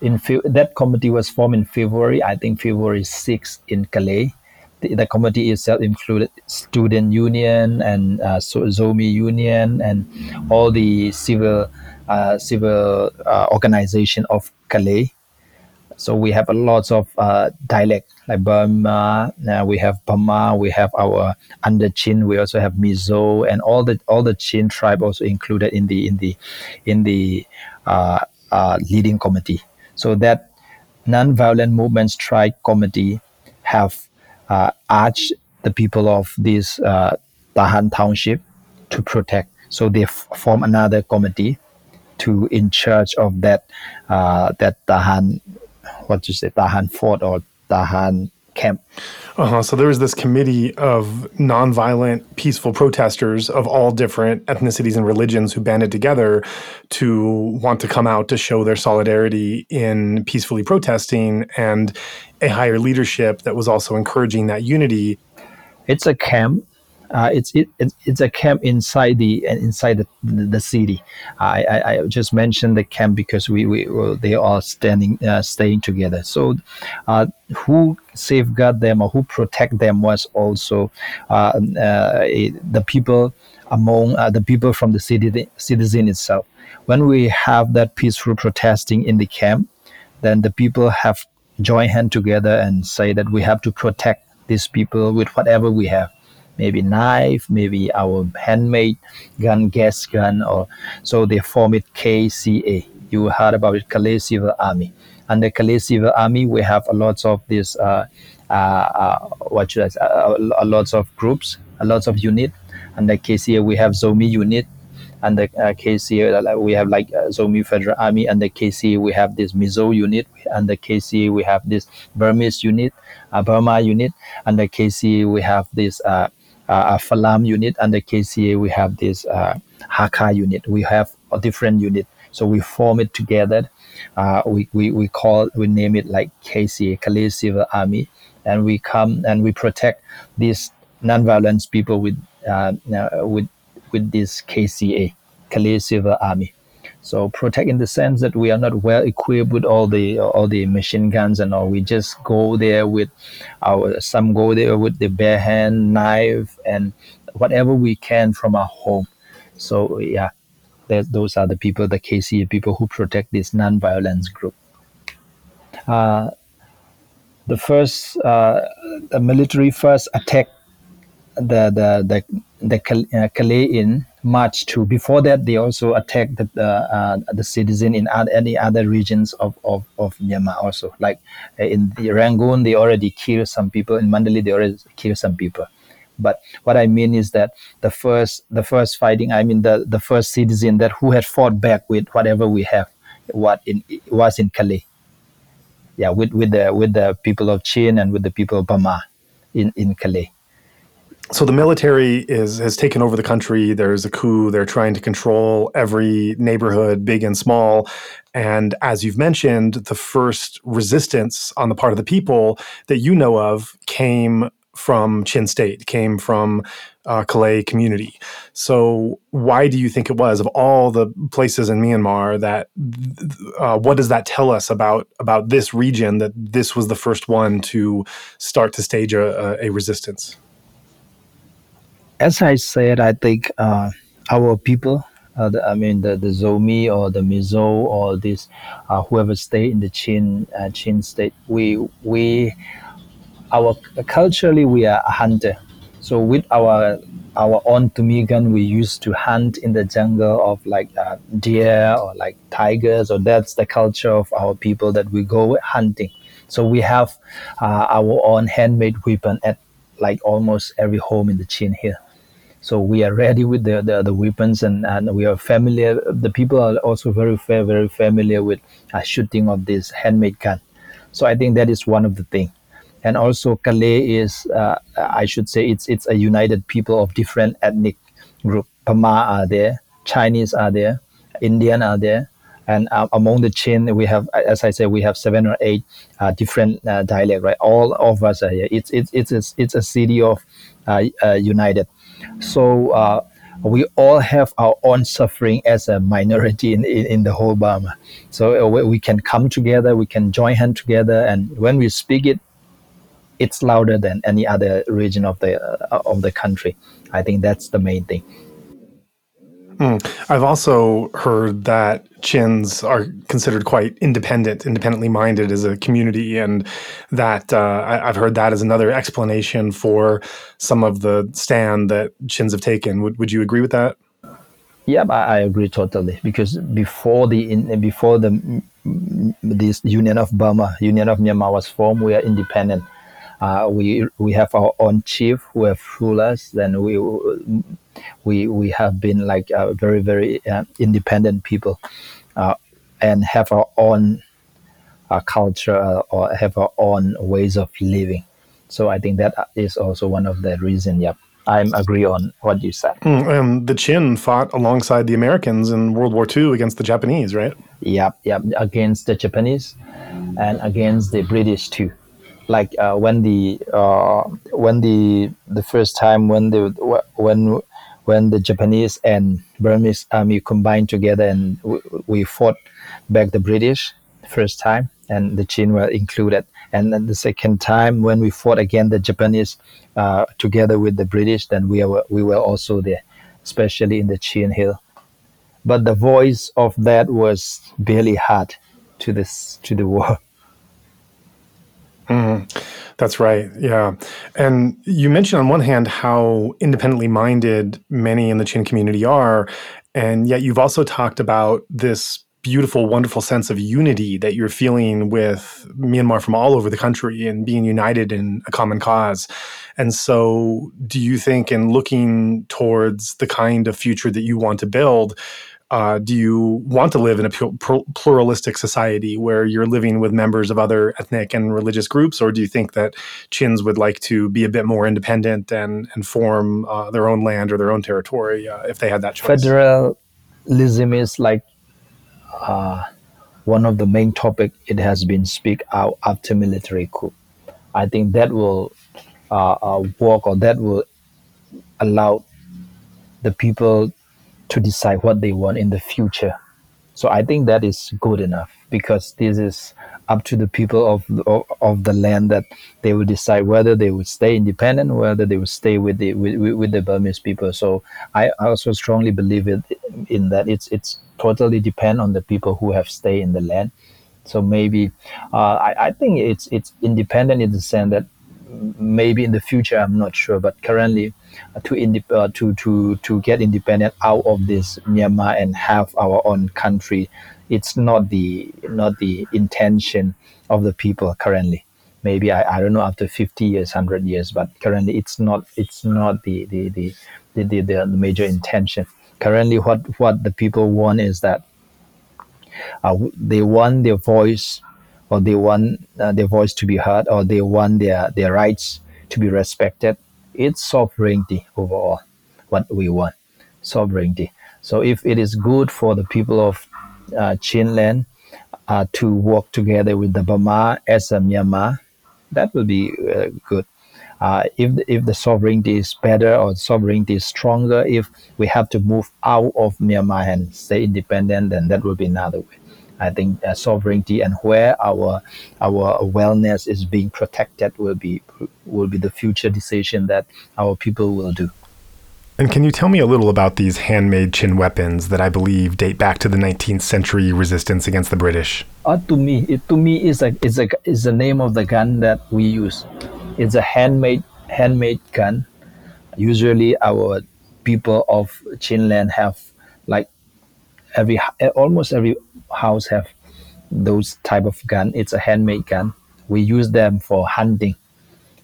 in that committee was formed in February. I think February 6 in Kale. The, the committee itself included student union and uh, Zomi union and all the civil uh, civil uh, organization of Kale so we have a lots of uh, dialect like Burma. Uh, we have Burma. We have our under Chin. We also have Mizo and all the all the Chin tribe also included in the in the in the uh, uh leading committee. So that non-violent movements tribe committee have uh, asked the people of this uh, Tahan township to protect. So they f- form another committee to in charge of that that Tahan what you say, Tahan Fort or Tahan camp. Uh-huh. So there was this committee of nonviolent, peaceful protesters of all different ethnicities and religions who banded together to want to come out to show their solidarity in peacefully protesting and a higher leadership that was also encouraging that unity. It's a camp uh, it's it, it's a camp inside the inside the, the city. I, I, I just mentioned the camp because we, we they are standing uh, staying together. So, uh, who safeguard them or who protect them was also uh, uh, the people among uh, the people from the city citizen itself. When we have that peaceful protesting in the camp, then the people have joined hand together and say that we have to protect these people with whatever we have maybe knife, maybe our handmade gun, gas gun, or so they form it KCA. You heard about it, Kale Civil Army. Under Kale Civil Army, we have a lots of this, uh, uh, uh, what should I say, a, a lots of groups, a lots of unit. Under KCA, we have Zomi unit. Under uh, KCA, we have like uh, Zomi Federal Army. Under KCA, we have this Mizo unit. Under KCA, we have this Burmese unit, uh, Burma unit. Under KCA, we have this uh, Falam unit under KCA, we have this uh, Haka unit. We have a different unit. So we form it together. Uh, we, we, we call, we name it like KCA, Kale Civil Army. And we come and we protect these non-violence people with, uh, uh, with, with this KCA, Kale Civil Army. So protect in the sense that we are not well equipped with all the all the machine guns and all. We just go there with our some go there with the bare hand knife and whatever we can from our home. So yeah, those are the people, the KCA people who protect this non-violence group. Uh, the first, uh, the military first attacked the the the the Kale uh, in March 2. Before that, they also attacked the uh, the citizen in any other regions of, of, of Myanmar also. Like uh, in the Rangoon, they already killed some people. In Mandalay, they already killed some people. But what I mean is that the first the first fighting, I mean the, the first citizen that who had fought back with whatever we have, what in was in Kale. Yeah, with, with the with the people of Chin and with the people of Bama in, in Kale so the military is has taken over the country there's a coup they're trying to control every neighborhood big and small and as you've mentioned the first resistance on the part of the people that you know of came from chin state came from uh, Kale community. So, why do you think it was of all the places in Myanmar that? Uh, what does that tell us about about this region that this was the first one to start to stage a, a resistance? As I said, I think uh, our people, uh, the, I mean the the Zomi or the Mizo or this uh, whoever stay in the Chin uh, Chin state. We we our culturally we are a hunter. So with our our own Tumi gun, we used to hunt in the jungle of like uh, deer or like tigers, or that's the culture of our people that we go hunting. So we have uh, our own handmade weapon at like almost every home in the Chin here. So we are ready with the, the, the weapons and, and we are familiar. The people are also very fair, very familiar with shooting of this handmade gun. So I think that is one of the things and also Kale is, uh, I should say, it's it's a united people of different ethnic group. Bama are there, Chinese are there, Indian are there, and uh, among the Chin, we have, as I said, we have seven or eight uh, different uh, dialect. Right, all of us are here. It's it's it's a, it's a city of uh, united. So uh, we all have our own suffering as a minority in, in, in the whole Burma. So we can come together, we can join hands together, and when we speak it, it's louder than any other region of the uh, of the country. I think that's the main thing. Mm. I've also heard that Chins are considered quite independent, independently minded as a community, and that uh, I, have heard that as another explanation for some of the stand that Chins have taken. Would Would you agree with that? Yeah, I, I agree totally. Because before the in, before the this Union of Burma, Union of Myanmar was formed, we are independent uh, we we have our own chief who have us. Then we we we have been like uh, very very uh, independent people, uh, and have our own uh, culture or have our own ways of living. So I think that is also one of the reasons. Yep. I agree on what you said. Mm, um, the Chin fought alongside the Americans in World War II against the Japanese, right? Yep, yep, against the Japanese and against the British too like uh, when the uh, when the the first time when the when when the Japanese and Burmese army combined together and we fought back the British first time and the Chin were included. And then the second time when we fought again the Japanese uh, together with the British then we were we were also there especially in the Chin Hill. But the voice of that was barely heard to this to the war Mm, that's right. Yeah. And you mentioned on one hand how independently minded many in the Chin community are. And yet you've also talked about this beautiful, wonderful sense of unity that you're feeling with Myanmar from all over the country and being united in a common cause. And so, do you think, in looking towards the kind of future that you want to build, uh, do you want to live in a pluralistic society where you're living with members of other ethnic and religious groups, or do you think that Chins would like to be a bit more independent and and form uh, their own land or their own territory uh, if they had that choice? Federalism is like uh, one of the main topic. It has been speak out after military coup. I think that will uh, uh, work or that will allow the people to decide what they want in the future. So I think that is good enough because this is up to the people of the, of the land that they will decide whether they will stay independent, whether they will stay with the with, with the Burmese people. So I also strongly believe it, in that. It's it's totally depend on the people who have stayed in the land. So maybe uh, I, I think it's it's independent in the sense that maybe in the future I'm not sure, but currently uh, to indep- uh, to to to get independent out of this Myanmar and have our own country, it's not the not the intention of the people currently. Maybe I, I don't know after 50 years, 100 years, but currently it's not it's not the the the the, the, the major intention. Currently, what what the people want is that uh, they want their voice or they want uh, their voice to be heard or they want their, their rights to be respected. It's sovereignty overall, what we want, sovereignty. So if it is good for the people of uh, Chinland uh, to work together with the Burma as a Myanmar, that will be uh, good. Uh, if the, if the sovereignty is better or sovereignty is stronger, if we have to move out of Myanmar and stay independent, then that will be another way. I think uh, sovereignty and where our our wellness is being protected will be will be the future decision that our people will do. And can you tell me a little about these handmade chin weapons that I believe date back to the 19th century resistance against the British? Uh, Tumi, it Tumi is a is a is the name of the gun that we use. It's a handmade handmade gun. Usually, our people of Chinland have like every almost every house have those type of gun. It's a handmade gun. We use them for hunting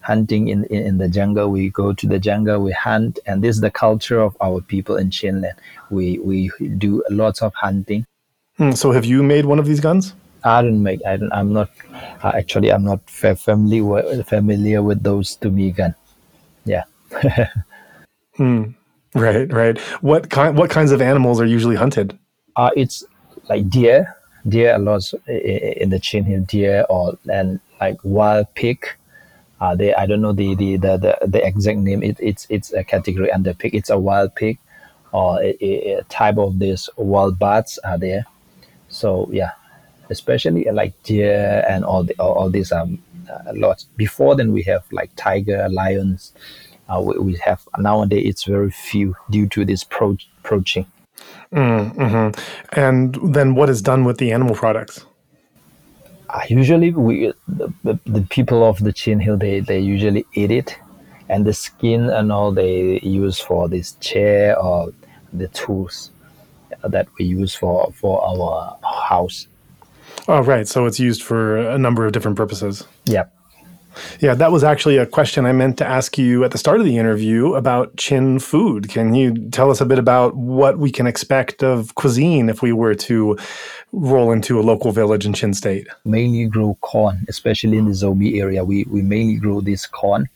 hunting in, in, in, the jungle. We go to the jungle, we hunt, and this is the culture of our people in Chinland. We we do lots of hunting. Mm, so, have you made one of these guns? I don't make. I don't. I'm not. Uh, actually, I'm not familiar familiar with those Tumi gun. Yeah. mm, right. Right. What kind? What kinds of animals are usually hunted? Uh, it's like deer. Deer a lot in the Chin Hill. Deer or and like wild pig uh, they I don't know the the the, the, the exact name. It, it's it's a category under pig. It's a wild pig, or a, a type of these wild bats are there. So yeah, especially like deer and all the all, all these um uh, lots. Before then we have like tiger, lions. Uh, we, we have nowadays it's very few due to this pro- poaching. Mm, mm-hmm. And then what is done with the animal products? Uh, usually we the, the, the, people of the chin hill they, they usually eat it. And the skin and all they use for this chair or the tools that we use for for our house. Oh right. So it's used for a number of different purposes. Yep yeah, that was actually a question I meant to ask you at the start of the interview about Chin food. Can you tell us a bit about what we can expect of cuisine if we were to roll into a local village in Chin State? Mainly grow corn, especially in the Zomi area. We, we mainly grow this corn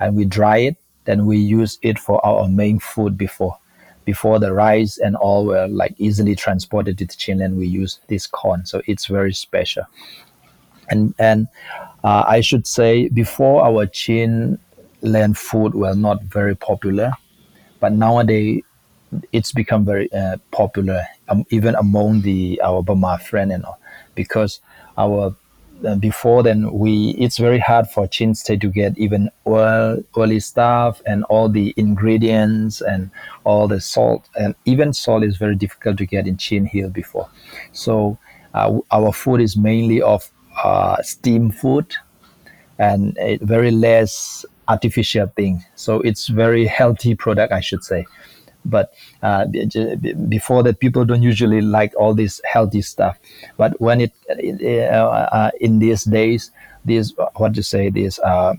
and we dry it, then we use it for our main food before. Before the rice and all were like easily transported to Chin and we use this corn. So it's very special. And and uh, I should say before our Chin land food were not very popular, but nowadays it's become very uh, popular um, even among the our Burma friend and all. Because our uh, before then we it's very hard for Chin State to get even oil oily stuff and all the ingredients and all the salt. And even salt is very difficult to get in Chin Hill before. So uh, our food is mainly of uh, steam food and very less artificial thing. So it's very healthy product, I should say. But uh, before that, people don't usually like all this healthy stuff. But when it uh, uh, in these days, these what to say, these uh,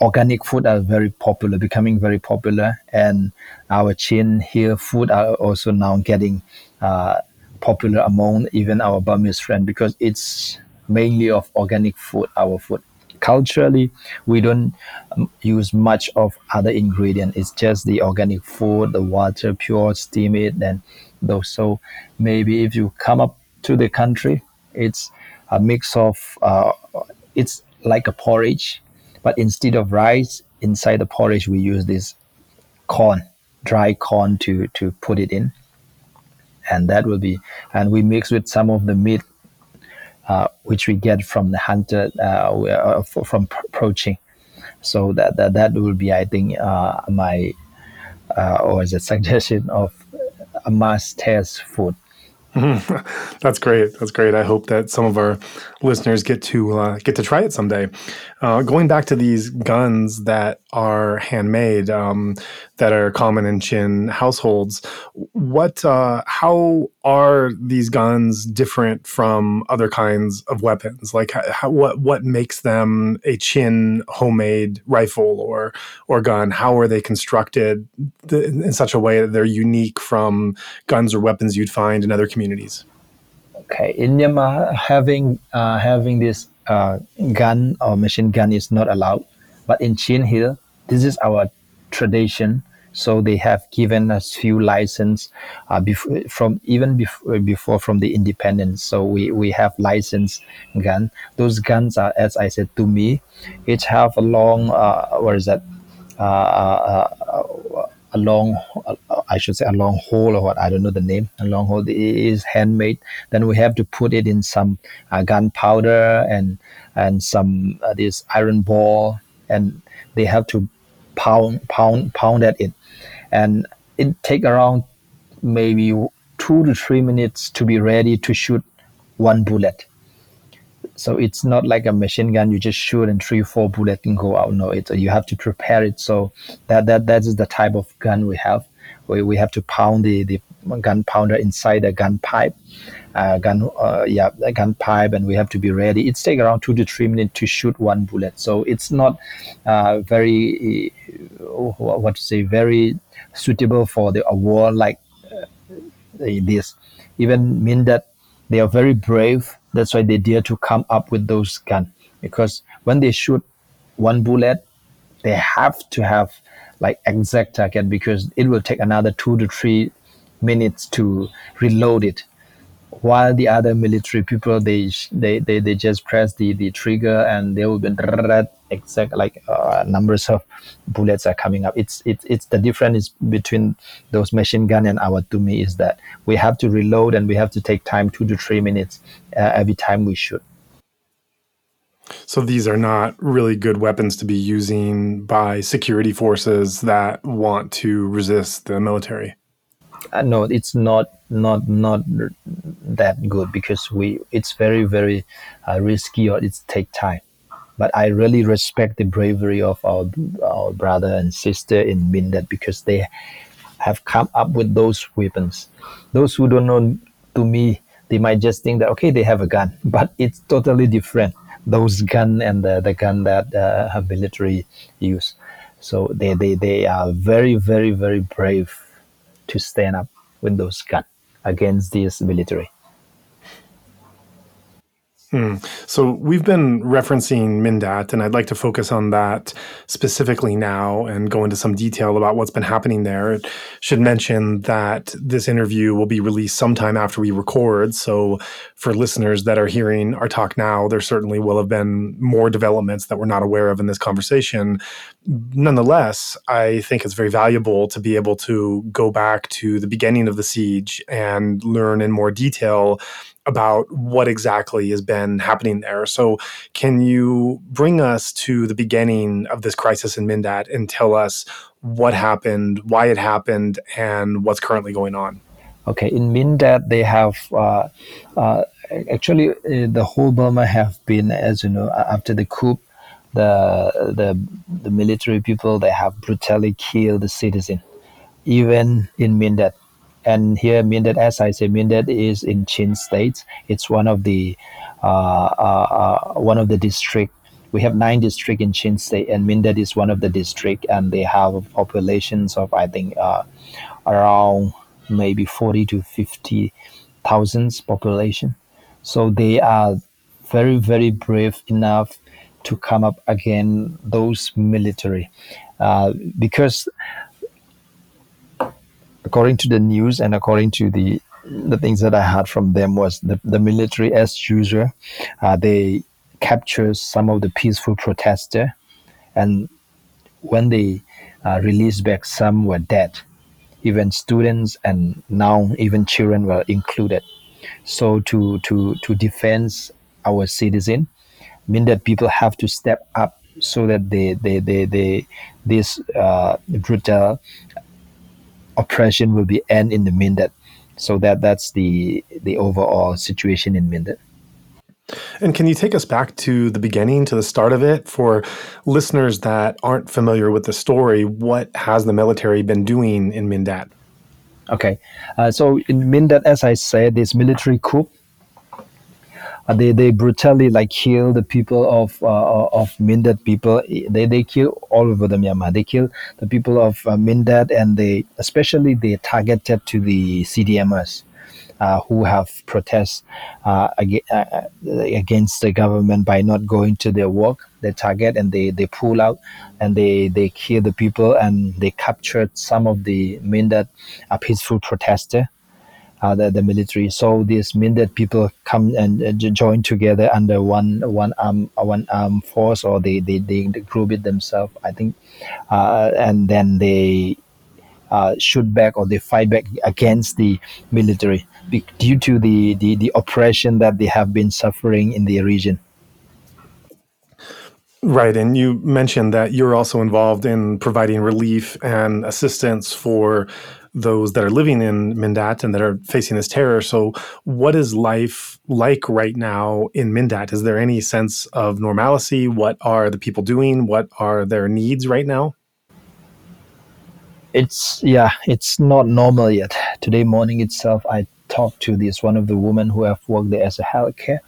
organic food are very popular, becoming very popular, and our Chin here food are also now getting uh, popular among even our Burmese friend because it's mainly of organic food, our food. Culturally, we don't um, use much of other ingredient. It's just the organic food, the water, pure, steam it, and those. So maybe if you come up to the country, it's a mix of. Uh, it's like a porridge, but instead of rice, inside the porridge we use this corn, dry corn to to put it in, and that will be. And we mix with some of the meat which we get from the hunter uh, uh from poaching. So that, that that will be, I think, uh, my uh, or as a suggestion of a must test food. That's great. That's great. I hope that some of our listeners get to uh, get to try it someday. Uh, going back to these guns that are handmade, um, that are common in Chin households, what, uh, how are these guns different from other kinds of weapons? Like, how, what, what makes them a Chin homemade rifle or or gun? How are they constructed in such a way that they're unique from guns or weapons you'd find in other communities? Okay, in Myanmar, having uh, having this uh, gun or machine gun is not allowed, but in Chin Hill, this is our tradition. So they have given us few license uh, bef- from even bef- before from the independence. So we, we have license gun. Those guns are, as I said Tumi, each have a long uh, what is that? Uh, uh a long, I should say, a long hole or what I don't know the name. A long hole it is handmade. Then we have to put it in some uh, gunpowder and and some uh, this iron ball, and they have to pound pound pound at it. and it take around maybe two to three minutes to be ready to shoot one bullet. So it's not like a machine gun; you just shoot and three, four bullets can go out. No, it's you have to prepare it. So that that that is the type of gun we have. We we have to pound the the gun pounder inside the gun pipe, uh, gun uh, yeah, a gun pipe, and we have to be ready. It's take around two to three minutes to shoot one bullet. So it's not uh, very uh, what to say very suitable for the a war like uh, this. Even mean that they are very brave. That's why they dare to come up with those guns because when they shoot one bullet, they have to have like exact target because it will take another two to three minutes to reload it. While the other military people they they they, they just press the the trigger and they will be exact like uh, numbers of bullets are coming up it's it's it's the difference between those machine gun and our tumi is that we have to reload and we have to take time two to three minutes uh, every time we shoot so these are not really good weapons to be using by security forces that want to resist the military uh, no it's not not not that good because we it's very very uh, risky or it's take time. But i really respect the bravery of our our brother and sister in mindat because they have come up with those weapons. Those who don't know Tumi they might just think that okay they have a gun but it's totally different those gun and the, the gun that uh, military use. So they, they they are very very very brave to stand up with those guns against this military. Hmm. So we've been referencing Mindat, and I'd like to focus on that specifically now and go into some detail about what's been happening there. Should mention that this interview will be released sometime after we record. So for listeners that are hearing our talk now, there certainly will have been more developments that we're not aware of in this conversation. Nonetheless, I think it's very valuable to be able to go back to the beginning of the siege and learn in more detail about what exactly has been happening there. So, can you bring us to the beginning of this crisis in Mindat and tell us what happened, why it happened, and what's currently going on? Okay, in Mindat, they have uh, uh, actually uh, the whole Burma have been, as you know, after the coup, the the the military people they have brutally killed the citizen, even in Mindat and here Mindat, as I say, Mindat is in Chin State. It's one of the uh, uh, uh, one of the district. We have nine district in Chin State, and Mindat is one of the district, and they have populations of I think uh, around maybe forty to fifty thousands population. So they are very very brave enough to come up against those military uh, because according to the news and according to the the things that I heard from them was the, the military as usual, uh, they captured some of the peaceful protester, and when they uh, released back, some were dead. Even students and now even children were included. So to to to defend our citizen, mean that people have to step up so that they they they, they this uh, brutal oppression will be end in the Mindat. So that that's the the overall situation in Mindat. And can you take us back to the beginning, to the start of it, for listeners that aren't familiar with the story? What has the military been doing in Mindat? Okay, uh, so in Mindat, as I said, this military coup they they brutally like kill the people of uh, of Mindat people. They they kill all over the Myanmar. They kill the people of uh, Mindat, and they especially they targeted to the CDMers. Uh, who have protests uh, uh, against the government by not going to their work, their target, and they, they pull out and they, they kill the people and they captured some of the Mindat peaceful protester uh, the, the military. So this means that people come and uh, join together under one one arm one arm force, or they they, they, group it themselves. I think, uh, and then they uh, shoot back or they fight back against the military be- due to the, the the oppression that they have been suffering in the region. Right. And you mentioned that you're also involved in providing relief and assistance for those that are living in Mindat and that are facing this terror. So, what is life like right now in Mindat? Is there any sense of normalcy? What are the people doing? What are their needs right now? It's yeah, it's not normal yet. Today morning itself, I talked to this one of the women who have worked there as a healthcare,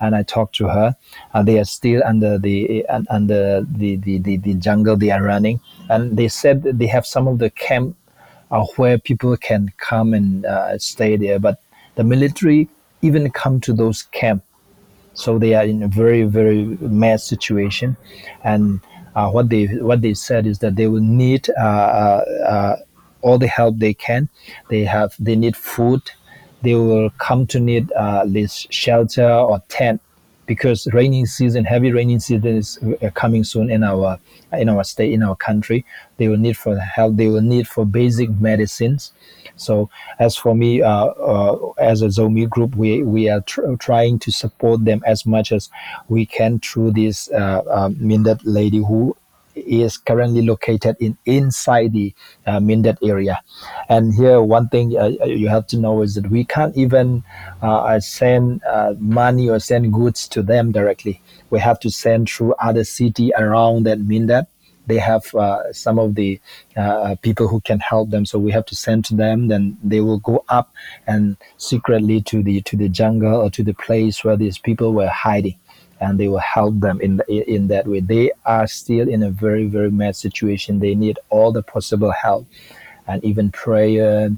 and I talked to her. And they are still under the under the, the, the, the jungle they are running, and they said they have some of the camp uh, where people can come and uh, stay there, but the military even come to those camps, so they are in a very very mad situation, and uh, what they what they said is that they will need uh, uh, uh, all the help they can. They have they need food. They will come to need this shelter or tent because raining season, heavy raining season is coming soon in our in our state in our country. They will need for help. They will need for basic medicines. So as for me, uh, uh, as a Zomi group, we we are tr- trying to support them as much as we can through this uh, uh, Mindat lady who is currently located in inside the uh, Mindat area. And here, one thing uh, you have to know is that we can't even uh, send uh, money or send goods to them directly. We have to send through other city around that Mindat they have uh, some of the uh, people who can help them so we have to send to them then they will go up and secretly to the to the jungle or to the place where these people were hiding and they will help them in in that way they are still in a very very mad situation they need all the possible help and even prayer,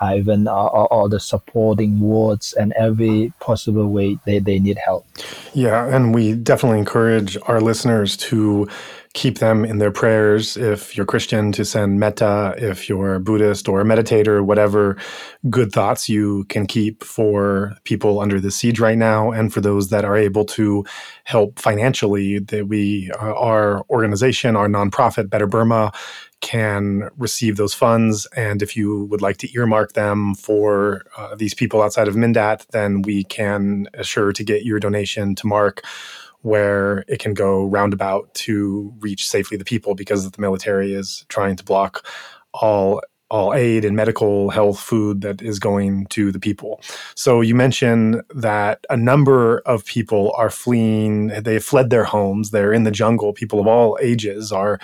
uh, even all, all, the supporting words and every possible way they, they need help. Yeah, and we definitely encourage our listeners to keep them in their prayers. If you're Christian, to send metta. If you're Buddhist or a meditator, whatever good thoughts you can keep for people under the siege right now, and for those that are able to help financially. That we, uh, our organization, our nonprofit, Better Burma, can receive those funds. And if you would like to earmark them for uh, these people outside of Mindat, then we can assure to get your donation to Mark where it can go roundabout to reach safely the people because the military is trying to block all all aid and medical health food that is going to the people. So you mentioned that a number of people are fleeing, they fled their homes, they're in the jungle, people of all ages are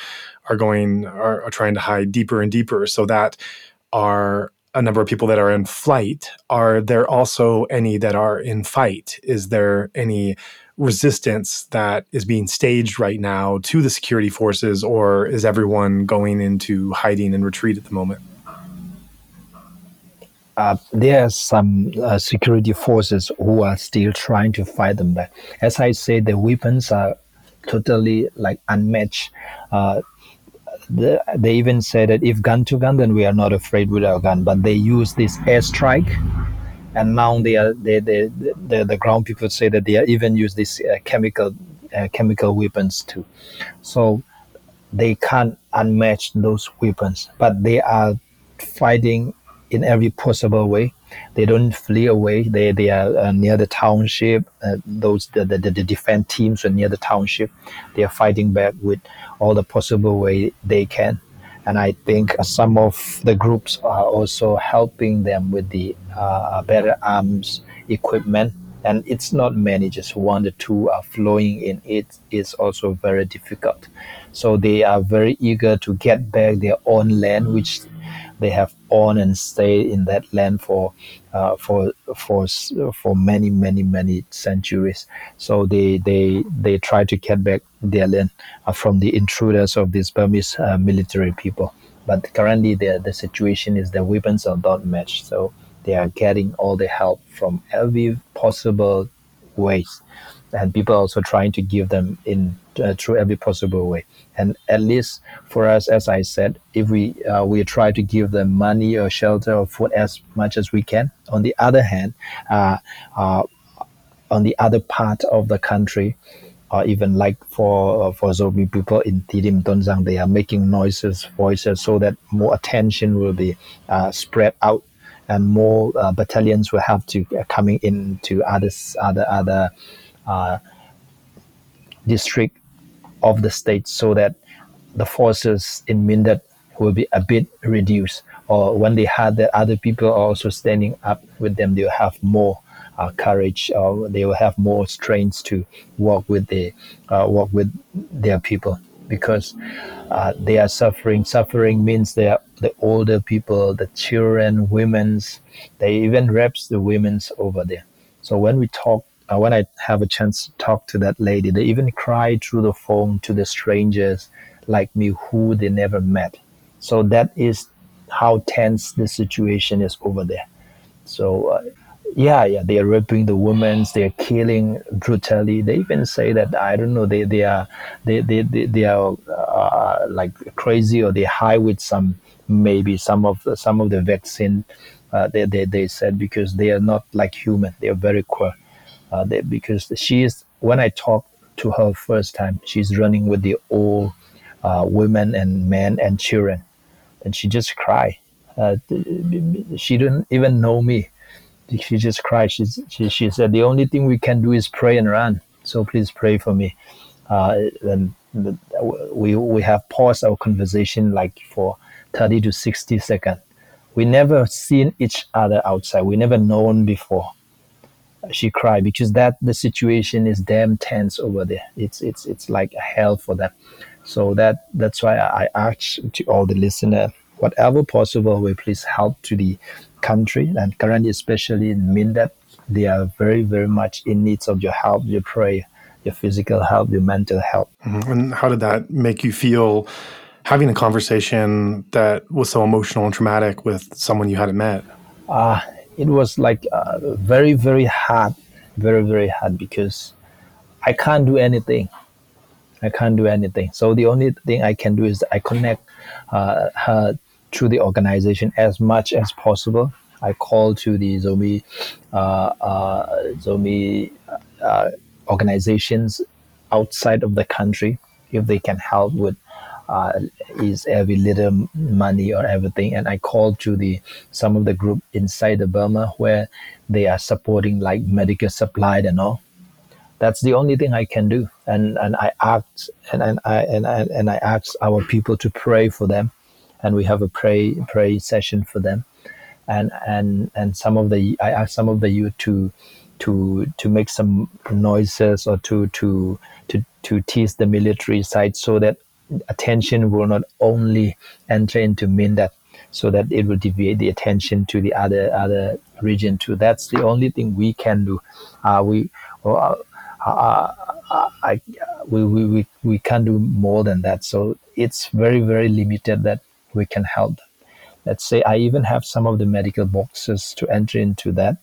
are going are, are trying to hide deeper and deeper so that are a number of people that are in flight. Are there also any that are in fight? Is there any resistance that is being staged right now to the security forces, or is everyone going into hiding and retreat at the moment? Uh, there are some uh, security forces who are still trying to fight them back. As I say, the weapons are totally like unmatched. Uh, the, they even said that if gun to gun, then we are not afraid with our gun. But they use this airstrike and now they are they, they, the, the ground people say that they even use these uh, chemical uh, chemical weapons too. So they can't unmatch those weapons but they are fighting in every possible way. They don't flee away. They they are uh, near the township uh, those the, the, the defense teams are near the township. They are fighting back with all the possible way they can and I think some of the groups are also helping them with the uh, better arms equipment. And it's not many, just one or two are flowing in. It is also very difficult. So they are very eager to get back their own land, which they have owned and stayed in that land for uh, for for for many many many centuries. So they they they try to get back their land uh, from the intruders of these Burmese uh, military people. But currently, the the situation is the weapons are not matched. So they are getting all the help from every possible ways and people are also trying to give them in uh, through every possible way. And at least for us as i said if we uh, we try to give them money or shelter or food as much as we can on the other hand uh, uh on the other part of the country or even like for uh, for Zomi people in Tidim Tonzang, they are making noises, voices, so that more attention will be uh, spread out, and more battalions will have to coming into other other other uh, district of the state so that the forces in Mindat will be a bit reduced. Or when they had that other people also standing up with them, they'll have more uh, courage, or they will have more strength to walk with the uh, walk with their people because uh, they are suffering. Suffering means they are the older people, the children, women's. They even rapes the women's over there. So when we talk, uh, when I have a chance to talk to that lady, they even cry through the phone to the strangers like me who they never met. So that is how tense the situation is over there. So uh, yeah, yeah, they are raping the women, they are killing brutally. They even say that I don't know, they they are they they they, they are uh, like crazy or they high with some maybe some of the, some of the vaccine. Uh, they, they they said because they are not like human, they are very queer. Uh, because she is when I talked to her first time, she's running with the old uh, women and men and children, and she just cry. Uh, she didn't even know me she just cried. She, she, she said, The only thing we can do is pray and run. So please pray for me. Uh, and we, we have paused our conversation like for 30 to 60 seconds. We never seen each other outside. We never known before. She cried because that the situation is damn tense over there. It's it's it's like a hell for them. So that that's why I ask to all the listener, whatever possible way, please help to the country and currently especially in Mindat, they are very, very much in needs of your help, your prayer, your physical help, your mental help. Mm-hmm. And how did that make you feel having a conversation that was so emotional and traumatic with someone you hadn't met? Uh, it was like uh, very, very hard, very, very hard because I can't do anything. I can't do anything. So the only thing I can do is I connect uh, her through the organization as much as possible. I call to the Zomi uh, uh, Zomi uh, organizations outside of the country if they can help with uh, is every little money or everything. And I called to the some of the group inside the Burma where they are supporting like medical supply and all. That's the only thing I can do. And and I asked and, and I and I and I asked our people to pray for them and we have a pray pray session for them and and and some of the I ask some of the youth to to to make some noises or to to to to tease the military side so that attention will not only enter into Mindat so that it will deviate the attention to the other other region too. That's the only thing we can do. Uh, we uh, uh, I, we, we, we, we can't do more than that. So it's very, very limited that we can help. Let's say I even have some of the medical boxes to enter into that,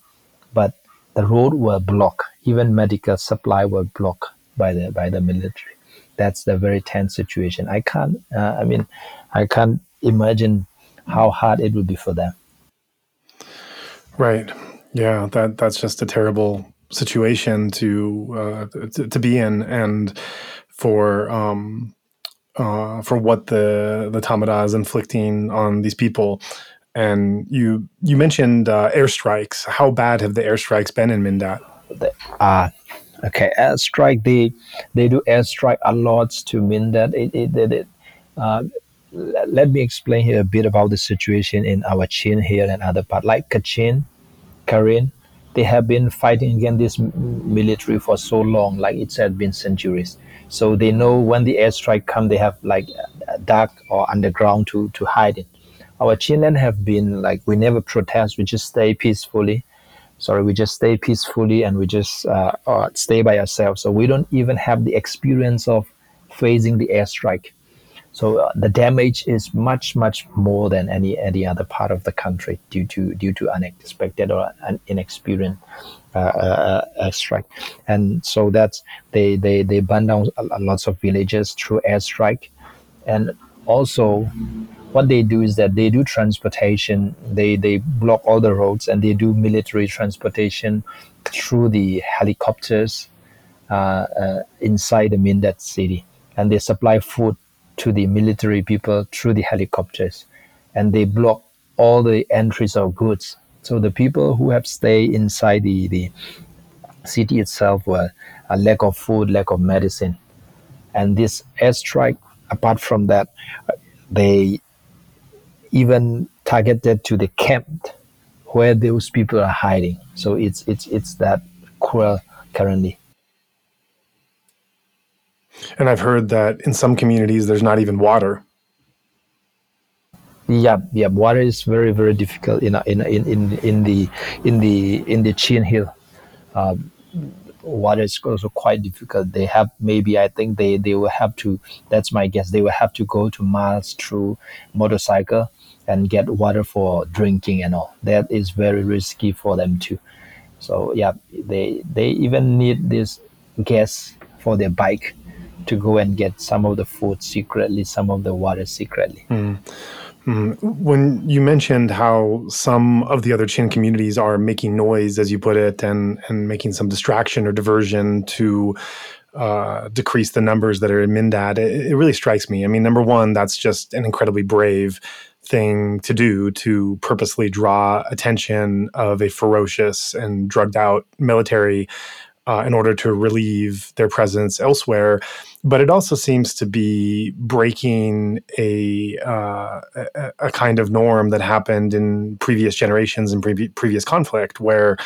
but the road were blocked. Even medical supply were blocked by the by the military. That's the very tense situation. I can't. Uh, I mean, I can't imagine how hard it would be for them. Right. Yeah. That that's just a terrible situation to uh, to, to be in, and for um, uh, for what the the Tatmadaw is inflicting on these people. And you you mentioned uh, airstrikes. How bad have the airstrikes been in Mindat? Uh, okay, airstrike. They they do airstrike a lot to Mindat. It, it, it, it uh, let me explain here a bit about the situation in our Chin here and other part like Kachin, Karen. They have been fighting against this military for so long, like it had been centuries so they know when the airstrike come, they have like dark or underground to to hide it. Our children have been like we never protest, we just stay peacefully. Sorry, we just stay peacefully and we just uh, uh, stay by ourselves. So we don't even have the experience of facing the airstrike. So uh, the damage is much much more than any any other part of the country due to due to unexpected or an inexperienced uh, uh, uh, strike, and so that's they they they burn down lots of villages through airstrike, and also what they do is that they do transportation they they block all the roads and they do military transportation through the helicopters uh, uh, inside the Mindat city. And they supply food to the military people through the helicopters. And they block all the entries of goods. So the people who have stayed inside the, the city itself were a lack of food, lack of medicine. And this airstrike, apart from that, they even targeted to the camp where those people are hiding. So it's it's it's that cruel currently. And I've heard that in some communities there's not even water. Yeah, yeah. Water is very, very difficult in in in in, in the in the in the Chin Hill. Uh, water is also quite difficult. They have maybe I think they they will have to. That's my guess. They will have to go to miles through motorcycle and get water for drinking and all. That is very risky for them too. So yeah, they they even need this gas for their bike to go and get some of the food secretly, some of the water secretly. Mm. When you mentioned how some of the other Chin communities are making noise, as you put it, and and making some distraction or diversion to uh, decrease the numbers that are in Mindat, it, it really strikes me. I mean, number one, that's just an incredibly brave thing to do to purposely draw attention of a ferocious and drugged out military uh, in order to relieve their presence elsewhere. But it also seems to be breaking a, uh, a, a, kind of norm that happened in previous generations and pre- previous conflict, where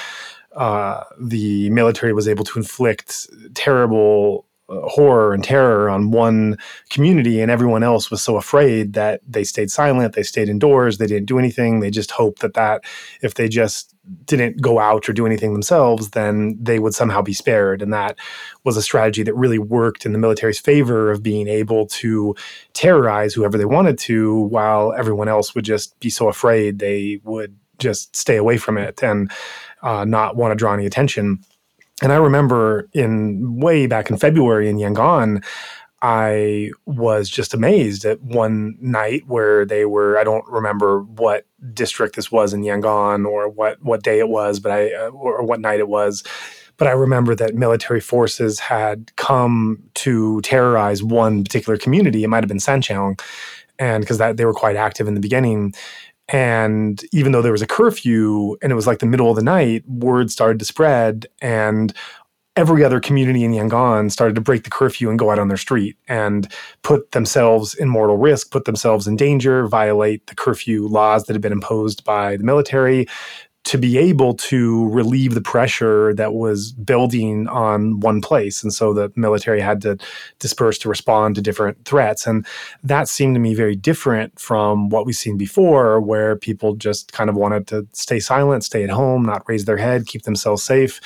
uh, the military was able to inflict terrible horror and terror on one community and everyone else was so afraid that they stayed silent they stayed indoors they didn't do anything. They just hoped that that if they just didn't go out or do anything themselves then they would somehow be spared. And that was a strategy that really worked in the military's favor of being able to terrorize whoever they wanted to while everyone else would just be so afraid they would just stay away from it and uh, not want to draw any attention and I remember in way back in February in Yangon, I was just amazed at one night where they were. I don't remember what district this was in Yangon or what what day it was, but I uh, or what night it was. But I remember that military forces had come to terrorize one particular community. It might have been Sanchaung, and because that they were quite active in the beginning. And even though there was a curfew and it was like the middle of the night, word started to spread and every other community in Yangon started to break the curfew and go out on their street and put themselves in mortal risk, put themselves in danger, violate the curfew laws that had been imposed by the military, to be able to relieve the pressure that was building on one place. And so the military had to disperse to respond to different threats. And that seemed to me very different from what we've seen before, where people just kind of wanted to stay silent, stay at home, not raise their head, keep themselves safe.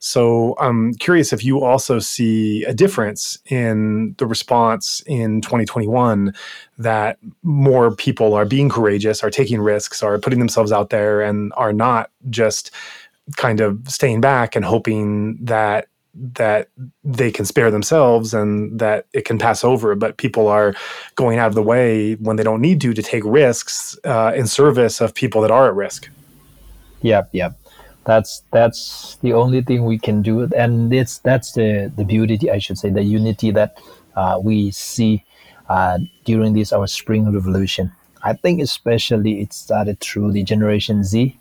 So I'm curious if you also see a difference in the response in 2021 that more people are being courageous, are taking risks, are putting themselves out there, and are not just kind of staying back and hoping that that they can spare themselves and that it can pass over. But people are going out of the way when they don't need to to take risks uh, in service of people that are at risk. Yep yep that's that's the only thing we can do. And it's that's the the beauty i should say the unity that uh, we see uh, during this our spring revolution. I think especially it started through the generation z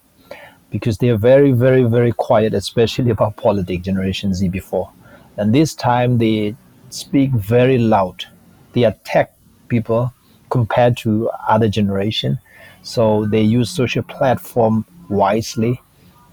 because they are very very very quiet especially about politics generation z before. And this time they speak very loud. They attack people compared to other generation. So they use social platform wisely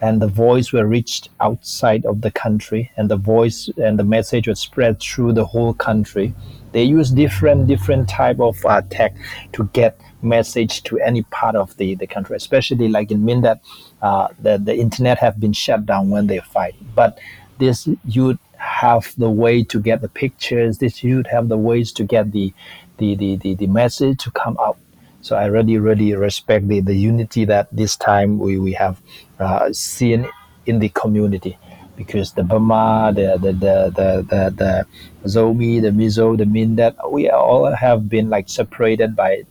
and the voice were reached outside of the country and the voice and the message was spread through the whole country. They use different different type of uh, tech to get message to any part of the, the country especially like in Mindat uh, the, the internet have been shut down when they fight. But this you'd have the way to get the pictures. This you'd have the ways to get the the, the, the, the message to come out so I really, really respect the, the unity that this time we, we have uh, seen in the community because the Burma, the the the the the, the Zomi, the Mizo, the Mindat, we all have been like separated by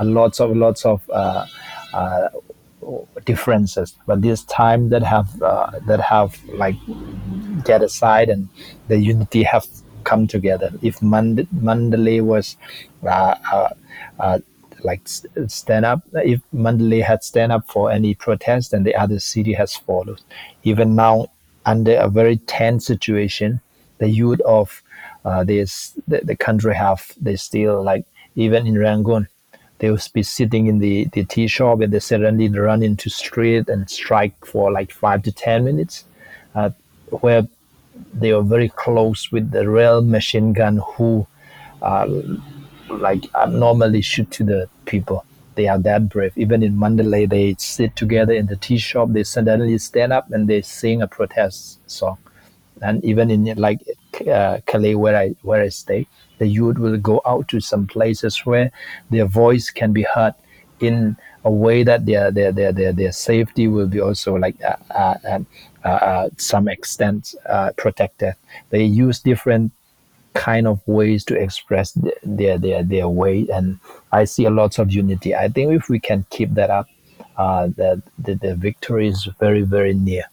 lots of lots of uh, uh, differences. But this time that have uh, that have like get aside and the unity have come together. If Mand- Mandalay was uh, uh, uh like stand up. If Mandalay had stand up for any protest, then the other city has followed. Even now, under a very tense situation, the youth of uh, this the, the country have they still like even in Rangoon they will be sitting in the, the tea shop and they suddenly run into street and strike for like five to ten minutes uh, where they are very close with the real machine gun who uh, like normally shoot to the people. They are that brave. Even in mandalay they sit together in the tea shop. They suddenly stand up and they sing a protest song. And even in like uh, Kale, where I where I stay, the youth will go out to some places where their voice can be heard in a way that their their their their, their safety will be also like uh, uh, uh, uh, some extent uh, protected. They use different kind of ways to express their their their way, and I see a lot of unity. I think if we can keep that up, uh, the, the the victory is very very near.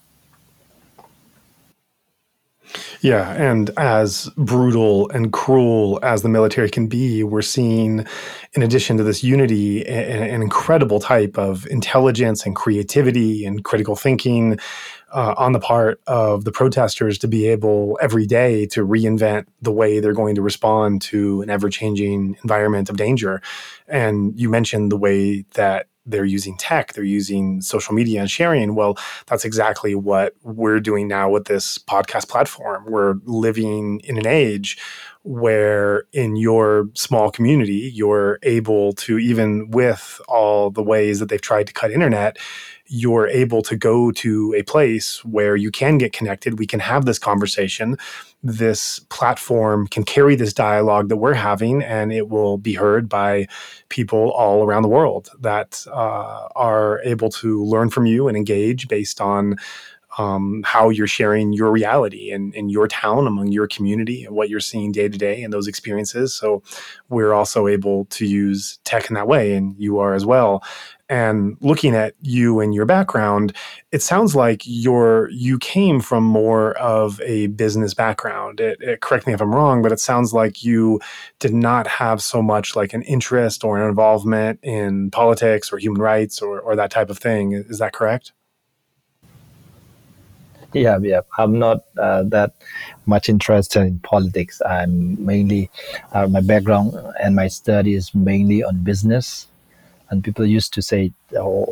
Yeah, and as brutal and cruel as the military can be, we're seeing, in addition to this unity, an, incredible type of intelligence and creativity and critical thinking uh, on the part of the protesters to be able every day to reinvent the way they're going to respond to an ever changing environment of danger. And you mentioned the way that they're using tech, they're using social media and sharing. Well, that's exactly what we're doing now with this podcast platform. We're living in an age where in your small community, you're able to, even with all the ways that they've tried to cut internet, you're able to go to a place where you can get connected. We can have this conversation. This platform can carry this dialogue that we're having, and it will be heard by people all around the world that uh, are able to learn from you and engage based on um, how you're sharing your reality in your town among your community and what you're seeing day to day and those experiences. So we're also able to use tech in that way, and you are as well. And looking at you and your background it sounds like you're you came from more of a business background. It, it, correct me if i'm wrong but it sounds like you did not have so much like an interest or an involvement in politics or human rights or, or that type of thing. Is that correct yeah yeah i'm not uh, that much interested in politics i'm mainly uh, my background and my study is mainly on business and people used to say, oh,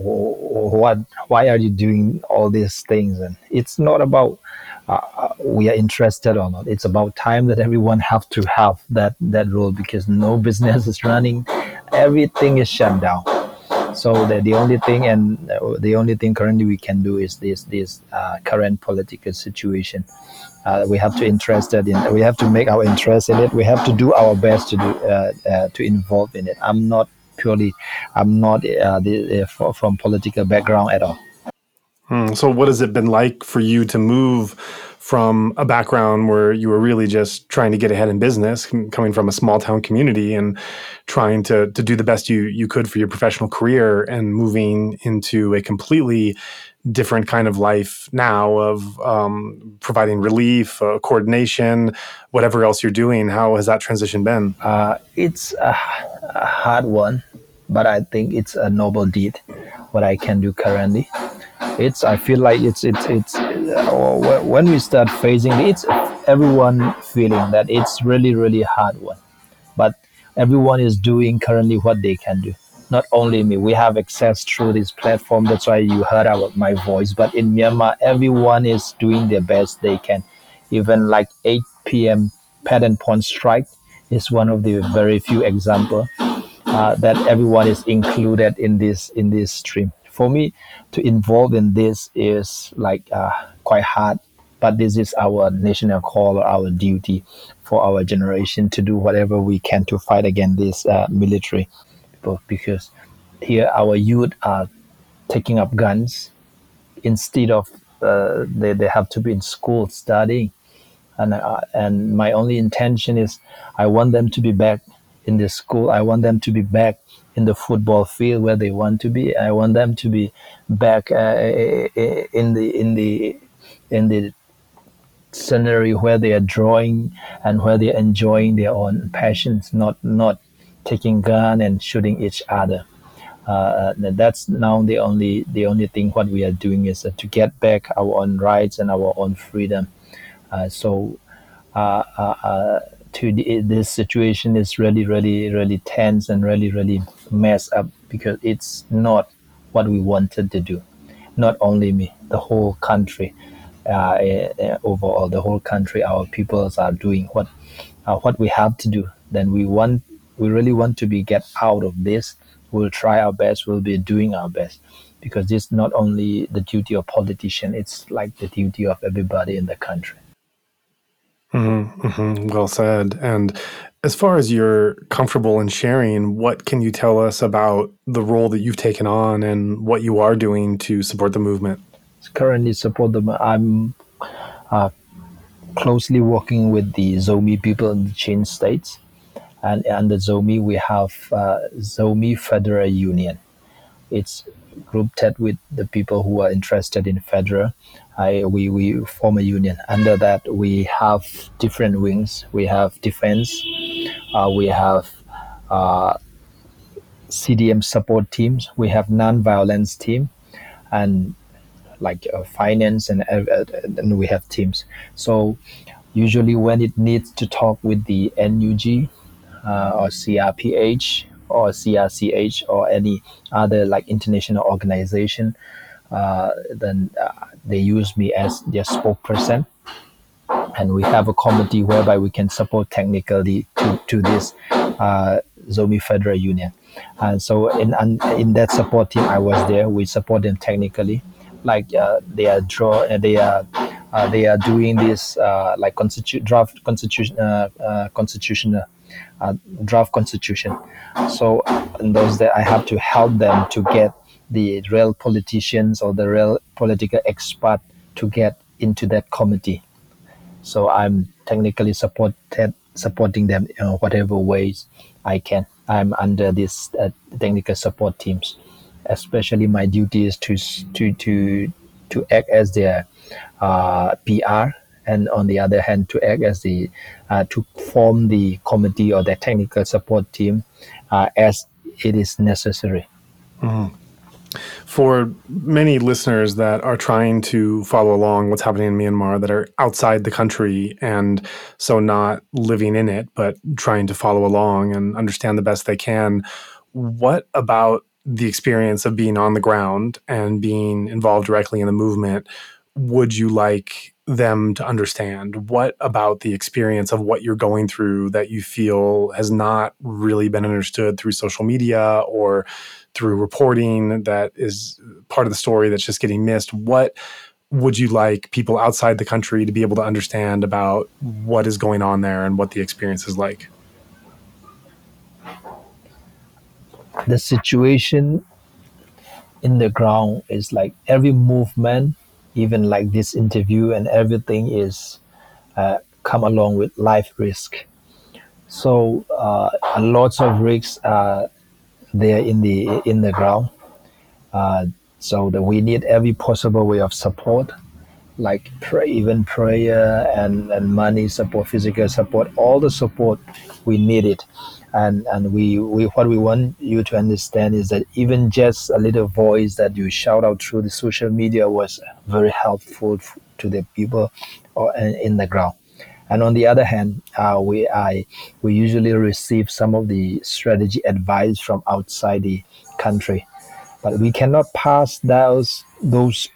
"What? Why are you doing all these things?" And it's not about uh, uh, we are interested or not. It's about time that everyone have to have that that role because no business is running, everything is shut down. So the, the only thing and uh, the only thing currently we can do is this this uh, current political situation. Uh, we have to interested in we have to make our interest in it we have to do our best to do uh, uh, to involve in it i'm not purely I'm not uh, the, from political background at all. Hmm. So, what has it been like for you to move from a background where you were really just trying to get ahead in business, coming from a small town community and trying to to do the best you you could for your professional career, and moving into a completely different kind of life now of um, providing relief, uh, coordination, whatever else you're doing. How has that transition been? Uh, it's a, a, hard one, but I think it's a noble deed. What I can do currently, it's I feel like it's it's it's uh, when we start facing it's everyone feeling that it's really really hard one, but everyone is doing currently what they can do. Not only me we have access through this platform. That's why you heard about my voice. But in myanmar everyone is doing their best they can. Even like 8 p.m pattern point strike is one of the very few example uh, that everyone is included in this in this stream for me to involve in this is like uh, quite hard. But this is our national call or our duty for our generation to do whatever we can to fight against this uh, military. Because here our youth are taking up guns instead of uh, they, they have to be in school studying. And uh, and my only intention is I want them to be back in the school. I want them to be back in the football field where they want to be I want them to be back uh, in the in the in the scenery where they are drawing and where they are enjoying their own passions not not taking gun and shooting each other. Uh, that's now the only the only thing what we are doing is uh, to get back our own rights and our own freedom. Uh, so uh, uh, uh, to this situation is really, really, really tense and really, really messed up because it's not what we wanted to do. Not only me, the whole country, uh, uh, overall, the whole country, our peoples are doing what uh, what we have to do. Then we want, we really want to be get out of this. We'll try our best. We'll be doing our best because this is not only the duty of politician. It's like the duty of everybody in the country. Mm-hmm, mm-hmm. Well said. And as far as you're comfortable in sharing, what can you tell us about the role that you've taken on and what you are doing to support the movement? Currently, support them. I'm uh, closely working with the Zomi people in the Chin states, and under Zomi we have uh, Zomi Federal Union. It's grouped with the people who are interested in federal I, we, we form a union. Under that, we have different wings. We have defense, uh, we have uh, CDM support teams, we have non-violence team, and like uh, finance and uh, and we have teams. So usually when it needs to talk with the NUG uh, or CRPH or CRCH or any other like international organization, uh, then uh, they use me as their spokesperson. And we have a committee whereby we can support technically to, to this uh, Zomi Federal Union. And so in in that support team, I was there. We support them technically, like uh, they are draw, uh, they are uh, they are doing this like constitu- draft constitution constitutional draft constitution. So in those days, I have to help them to get the real politicians or the real political expert to get into that committee. So I'm technically supported, supporting them in whatever ways I can. I'm under this uh, technical support teams. Especially my duty is to to to to act as their uh, PR, and on the other hand, to act as the uh, to form the committee or the technical support team uh, as it is necessary. Mm-hmm for many listeners that are trying to follow along what's happening in Myanmar that are outside the country and so not living in it, but trying to follow along and understand the best they can, what about the experience of being on the ground and being involved directly in the movement would you like them to understand? What about the experience of what you're going through that you feel has not really been understood through social media or through reporting that is part of the story that's just getting missed. What would you like people outside the country to be able to understand about what is going on there and what the experience is like? The situation in the ground is like every movement, even like this interview and everything is uh, come along with life risk. So uh, lots of risks are there in the in the ground. Uh, so that we need every possible way of support, like pray, even prayer and, and money support, physical support, all the support we need it. And and we, we what we want you to understand is that even just a little voice that you shout out through the social media was very helpful to the people or in the ground. And on the other hand, uh, we I we usually receive some of the strategy advice from outside the country, but we cannot pass those those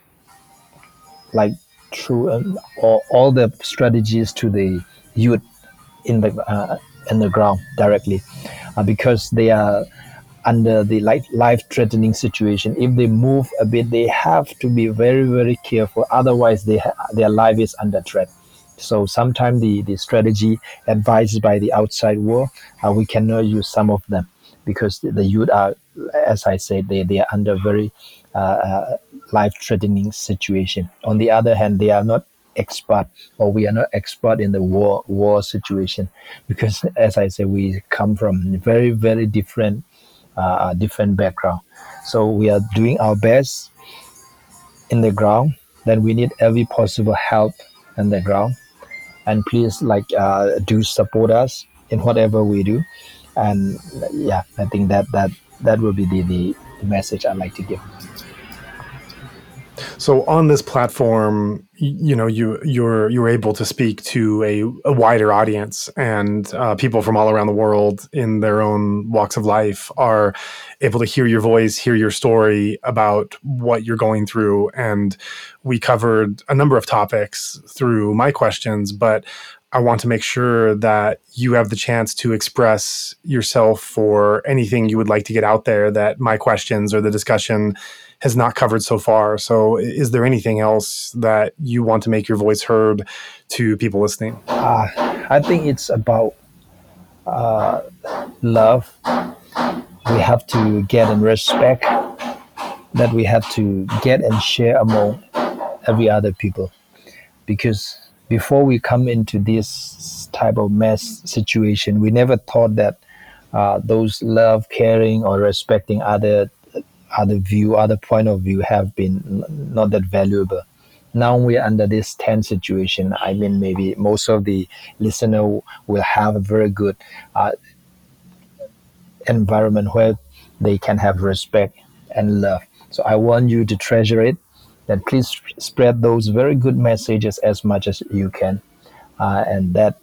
like through um, all, all the strategies to the youth in the uh, in the ground directly, uh, because they are under the life life threatening situation. If they move a bit, they have to be very very careful. Otherwise, they ha- their life is under threat. So sometimes the, the strategy advised by the outside world, uh, we cannot use some of them because the, the youth are, as I said, they, they are under very uh, uh life-threatening situation. On the other hand, they are not expert or we are not expert in the war war situation because as I say, we come from very very different uh, different background. So we are doing our best in the ground. Then we need every possible help in the ground and please like uh, do support us in whatever we do and yeah i think that that that will be the, the, message i'd like to give So on this platform, you know, you you're you're able to speak to a, a wider audience, and uh, people from all around the world in their own walks of life are able to hear your voice, hear your story about what you're going through. And we covered a number of topics through my questions, but I want to make sure that you have the chance to express yourself for anything you would like to get out there that my questions or the discussion has not covered so far. So, is there anything else that you want to make your voice heard to people listening? Uh, I think it's about uh, love. We have to get and respect that we have to get and share among every other people because before we come into this type of mess situation, we never thought that uh, those love, caring, or respecting other other view, other point of view have been not that valuable. Now we're under this tense situation. I mean, maybe most of the listener will have a very good uh, environment where they can have respect and love. So I want you to treasure it then please spread those very good messages as much as you can. Uh, and that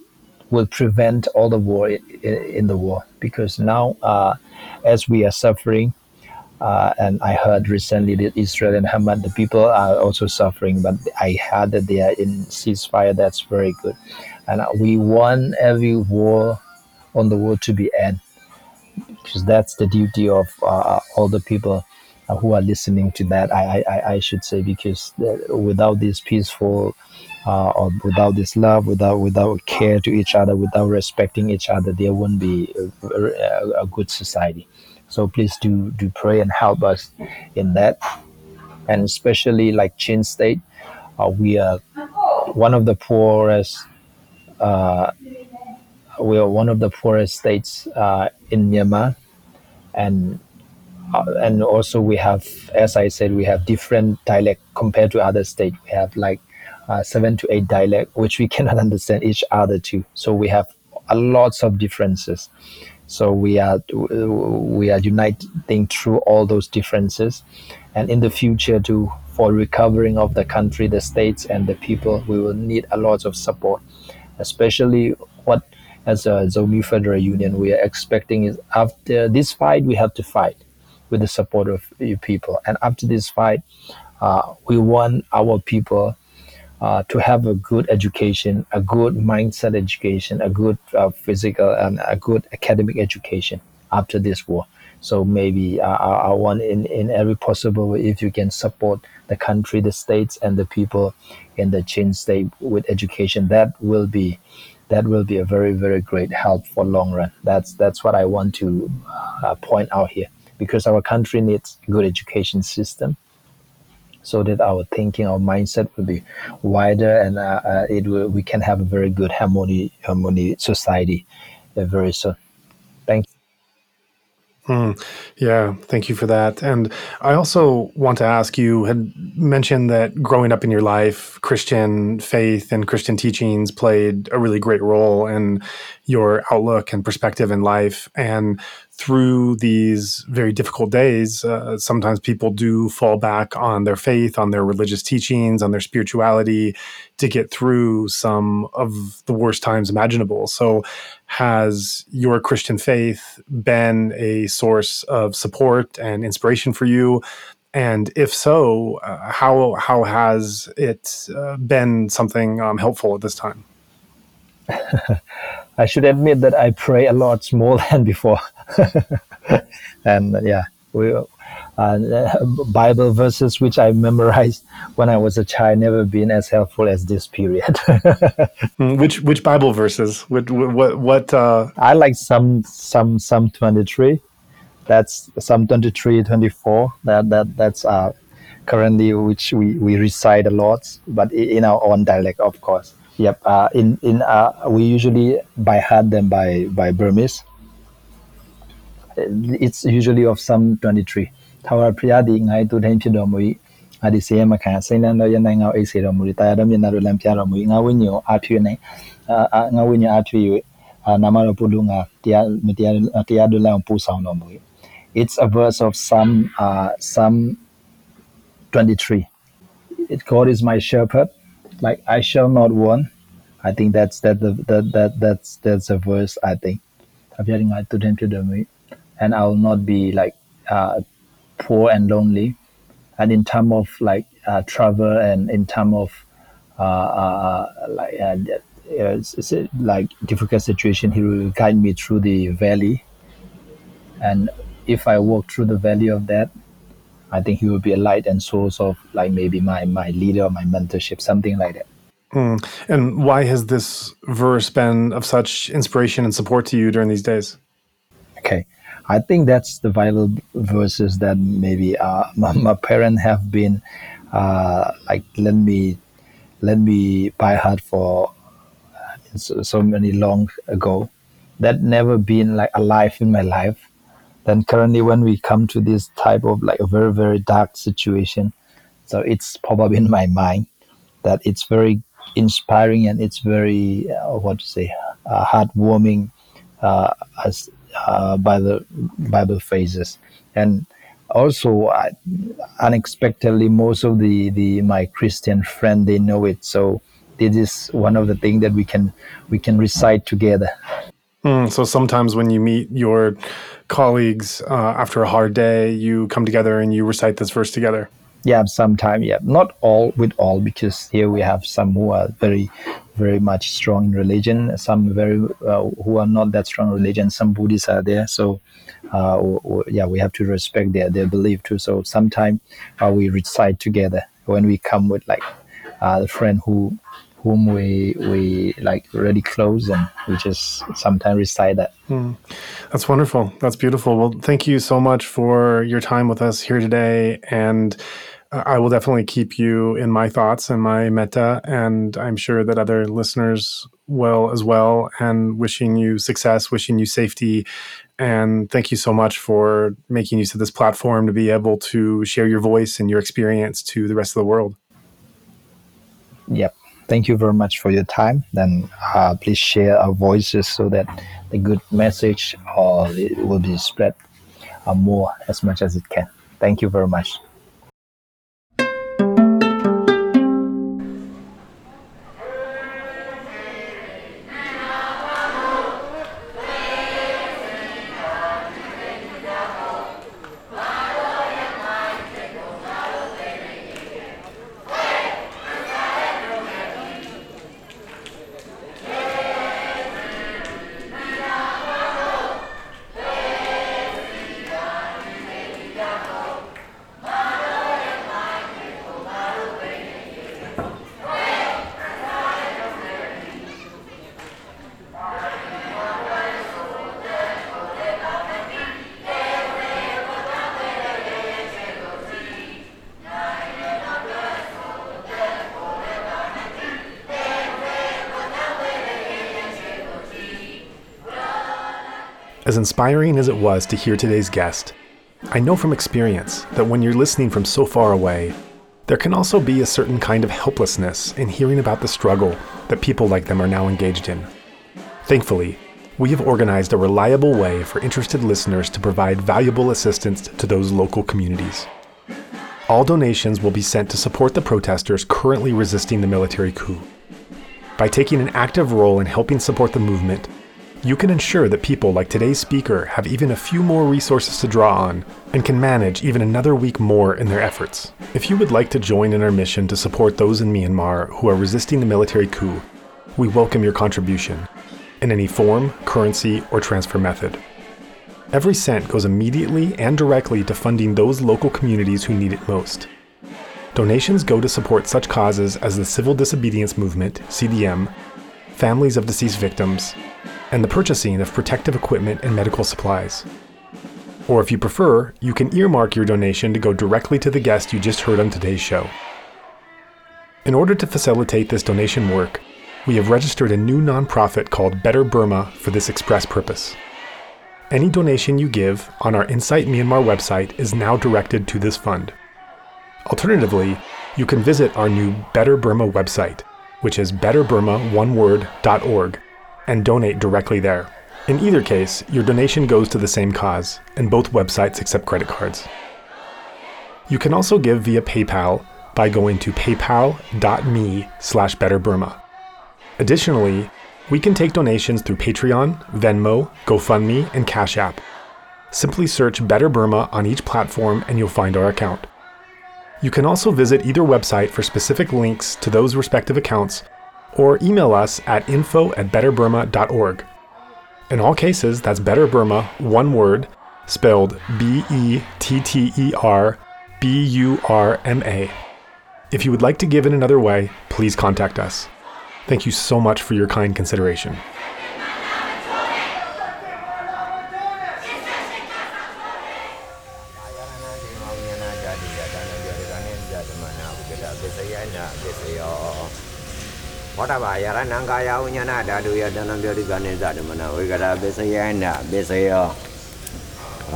will prevent all the war in, the war. Because now, uh, as we are suffering, uh, and I heard recently that Israel and Hamas, the people are also suffering, but I heard that they are in ceasefire. That's very good. And we want every war on the world to be end, because that's the duty of uh, all the people uh, who are listening to that. I, I, I should say because uh, without this peaceful, uh, or without this love, without without care to each other, without respecting each other, there won't be a, a, a good society. So please do do pray and help us in that, and especially like Chin State, uh, we are one of the poorest. Uh, we are one of the poorest states uh, in Myanmar, and uh, and also we have, as I said, we have different dialect compared to other states. We have like uh, seven to eight dialect, which we cannot understand each other too. So we have a lots of differences. So we are we are uniting through all those differences, and in the future to for recovering of the country, the states, and the people, we will need a lot of support, especially what as a Zomi Federal Union we are expecting is after this fight we have to fight with the support of you people. And after this fight, uh, we want our people uh, to have a good education, a good mindset education, a good uh, physical and a good academic education after this war. So maybe uh, I want in, in every possible way, if you can support the country, the states, and the people in the Chin state with education, that will be that will be a very very great help for long run. That's that's what I want to uh, point out here because our country needs a good education system so that our thinking, our mindset will be wider, and uh, uh, it will, we can have a very good harmony, harmony society uh, very soon. Thank you. Mm, yeah, thank you for that. And I also want to ask you had mentioned that growing up in your life, Christian faith and Christian teachings played a really great role in your outlook and perspective in life. And through these very difficult days, uh, sometimes people do fall back on their faith, on their religious teachings, on their spirituality to get through some of the worst times imaginable. So, has your Christian faith been a source of support and inspiration for you? And if so, uh, how how has it uh, been something um, helpful at this time? I should admit that I pray a lot more than before. and yeah, we uh, Bible verses which I memorized when I was a child never been as helpful as this period. Hmm, which which Bible verses? What what what? Uh... I like some some Psalm twenty three. That's Psalm 23, 24. That that that's uh, currently which we we recite a lot, but in our own dialect, of course. Yep. Uh, in in uh, we usually by hand them by by Burmese. It's usually of Psalm twenty three. ထာဝရဘုရားသည်ငါ၏သူတိုင်းဖြစ်တော်မူ၏ငါသည်စေရမခံစိတ်နှံတော်ရနိုင်ငါအိတ်စေတော်မူ၏တရားတော်မျက်နှာတို့လမ်းပြတော်မူ၏ငါဝိညာဉ်ကိုအားဖြည့်နိုင်အာငါဝိညာဉ်အားဖြည့်၍အာနာမတော်ပုလူငါတရားမတရားတရားတို့လမ်းပို့ဆောင်တော်မူ၏ It's a verse of some uh, Psalm 23 It God is my shepherd like I shall not want. I think that's that the that, that that's that's a verse I think. And I will not be like uh, poor and lonely. And in terms of like uh, travel and in terms of uh, uh, like uh, it's, it's like difficult situation, He will guide me through the valley. And if I walk through the valley of that, I think He will be a light and source of like maybe my my leader or my mentorship, something like that. Mm. And why has this verse been of such inspiration and support to you during these days? Okay. I think that's the vital verses that maybe uh, my, my parents have been uh, like let me let me by heart for uh, so, so many long ago. That never been like alive in my life. Then currently, when we come to this type of like a very very dark situation, so it's probably in my mind that it's very inspiring and it's very uh, what to say uh, heartwarming uh, as uh, by the Bible phrases and also uh, unexpectedly, most of the the my Christian friend they know it. So this is one of the things that we can we can recite together. Mm, so sometimes when you meet your colleagues uh, after a hard day, you come together and you recite this verse together. Yeah, sometime. Yeah, not all with all because here we have some who are very very much strong in religion, some very uh, who are not that strong in religion. Some Buddhists are there, so uh, yeah, we have to respect their their belief too. So sometimes uh, we recite together when we come with like uh, a friend who whom we we like really close and we just sometimes recite that. Mm. That's wonderful. That's beautiful. Well, thank you so much for your time with us here today and I will definitely keep you in my thoughts and my metta, and I'm sure that other listeners will as well. And wishing you success, wishing you safety, and thank you so much for making use of this platform to be able to share your voice and your experience to the rest of the world. Yep. Thank you very much for your time. Then uh, please share our voices so that the good message uh, will be spread uh, more as much as it can. Thank you very much. As inspiring as it was to hear today's guest, I know from experience that when you're listening from so far away, there can also be a certain kind of helplessness in hearing about the struggle that people like them are now engaged in. Thankfully, we have organized a reliable way for interested listeners to provide valuable assistance to those local communities. All donations will be sent to support the protesters currently resisting the military coup. By taking an active role in helping support the movement, you can ensure that people like today's speaker have even a few more resources to draw on and can manage even another week more in their efforts. If you would like to join in our mission to support those in Myanmar who are resisting the military coup, we welcome your contribution in any form, currency, or transfer method. Every cent goes immediately and directly to funding those local communities who need it most. Donations go to support such causes as the Civil Disobedience Movement, CDM, families of deceased victims, and the purchasing of protective equipment and medical supplies. Or if you prefer, you can earmark your donation to go directly to the guest you just heard on today's show. In order to facilitate this donation work, we have registered a new nonprofit called Better Burma for this express purpose. Any donation you give on our Insight Myanmar website is now directed to this fund. Alternatively, you can visit our new Better Burma website, which is betterburma.org and donate directly there. In either case, your donation goes to the same cause, and both websites accept credit cards. You can also give via PayPal by going to paypal.me slash betterburma. Additionally, we can take donations through Patreon, Venmo, GoFundMe, and Cash App. Simply search Better Burma on each platform and you'll find our account. You can also visit either website for specific links to those respective accounts or email us at info at betterburma.org. In all cases, that's Better Burma, one word, spelled B E T T E R B U R M A. If you would like to give in another way, please contact us. Thank you so much for your kind consideration. တဗာယရဏံကာယဝိညာဏဓာတုယတဏံပြောတိကနိသဓမ္မနာဝေကရပစ္စယနာပစ္စယော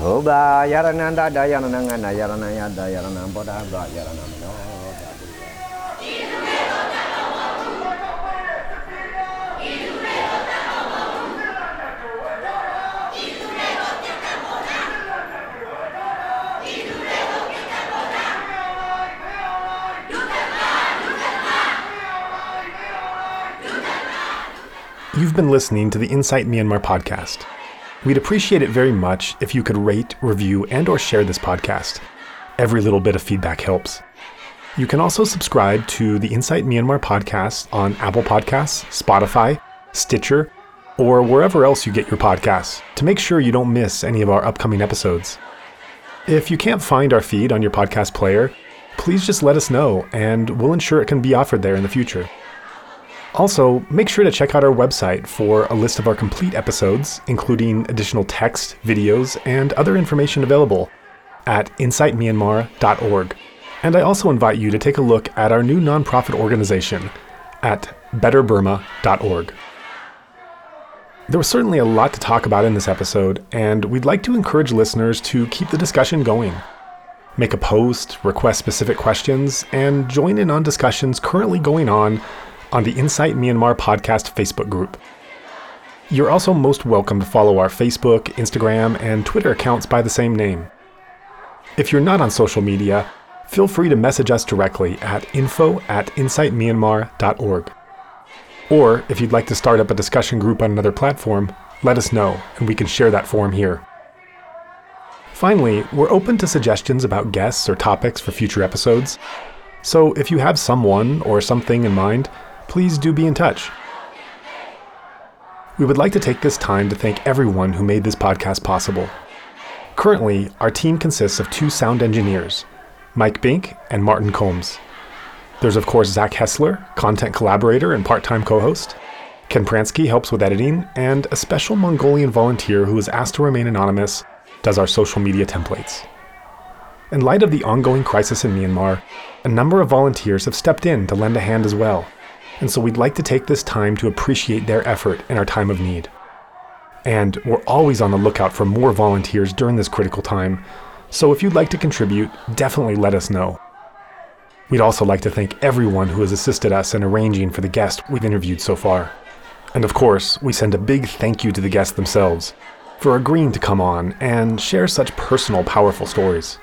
ဟုတ်ပါယရဏံတတယရဏံငနာယရဏံယတယရဏံပောဓဘာယရဏံနော You've been listening to the Insight Myanmar podcast. We'd appreciate it very much if you could rate, review, and or share this podcast. Every little bit of feedback helps. You can also subscribe to the Insight Myanmar podcast on Apple Podcasts, Spotify, Stitcher, or wherever else you get your podcasts to make sure you don't miss any of our upcoming episodes. If you can't find our feed on your podcast player, please just let us know and we'll ensure it can be offered there in the future. Also, make sure to check out our website for a list of our complete episodes, including additional text, videos, and other information available at insightmyanmar.org. And I also invite you to take a look at our new nonprofit organization at betterburma.org. There was certainly a lot to talk about in this episode, and we'd like to encourage listeners to keep the discussion going. Make a post, request specific questions, and join in on discussions currently going on on the Insight Myanmar podcast Facebook group. You're also most welcome to follow our Facebook, Instagram, and Twitter accounts by the same name. If you're not on social media, feel free to message us directly at info at insightmyanmar.org. Or if you'd like to start up a discussion group on another platform, let us know and we can share that forum here. Finally, we're open to suggestions about guests or topics for future episodes. So if you have someone or something in mind, please do be in touch. We would like to take this time to thank everyone who made this podcast possible. Currently, our team consists of two sound engineers, Mike Bink and Martin Combs. There's, of course, Zach Hessler, content collaborator and part time co host. Ken Pransky helps with editing, and a special Mongolian volunteer who is asked to remain anonymous does our social media templates. In light of the ongoing crisis in Myanmar, a number of volunteers have stepped in to lend a hand as well and so we'd like to take this time to appreciate their effort in our time of need. And we're always on the lookout for more volunteers during this critical time, so if you'd like to contribute, definitely let us know. We'd also like to thank everyone who has assisted us in arranging for the guests we've interviewed so far. And of course, we send a big thank you to the guests themselves for agreeing to come on and share such personal, powerful stories.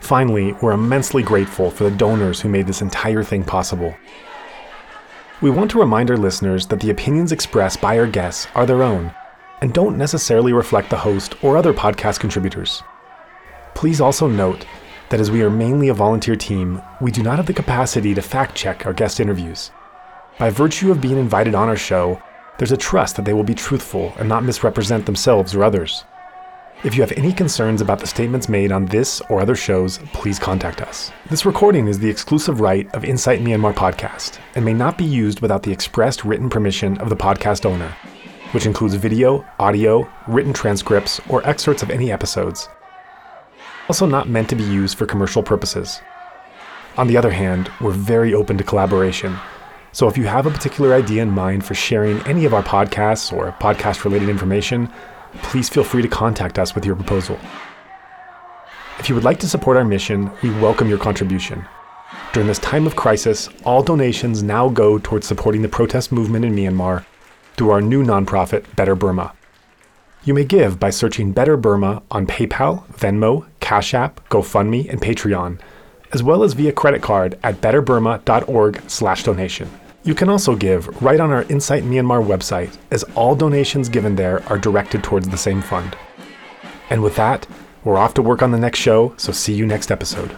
Finally, we're immensely grateful for the donors who made this entire thing possible. We want to remind our listeners that the opinions expressed by our guests are their own and don't necessarily reflect the host or other podcast contributors. Please also note that as we are mainly a volunteer team, we do not have the capacity to fact check our guest interviews. By virtue of being invited on our show, there's a trust that they will be truthful and not misrepresent themselves or others. If you have any concerns about the statements made on this or other shows, please contact us. This recording is the exclusive right of Insight Myanmar podcast and may not be used without the expressed written permission of the podcast owner, which includes video, audio, written transcripts, or excerpts of any episodes. Also, not meant to be used for commercial purposes. On the other hand, we're very open to collaboration. So if you have a particular idea in mind for sharing any of our podcasts or podcast related information, please feel free to contact us with your proposal. If you would like to support our mission, we welcome your contribution. During this time of crisis, all donations now go towards supporting the protest movement in Myanmar through our new nonprofit, Better Burma. You may give by searching Better Burma on PayPal, Venmo, Cash App, GoFundMe, and Patreon, as well as via credit card at betterburma.org/donation. You can also give right on our Insight Myanmar website, as all donations given there are directed towards the same fund. And with that, we're off to work on the next show, so see you next episode.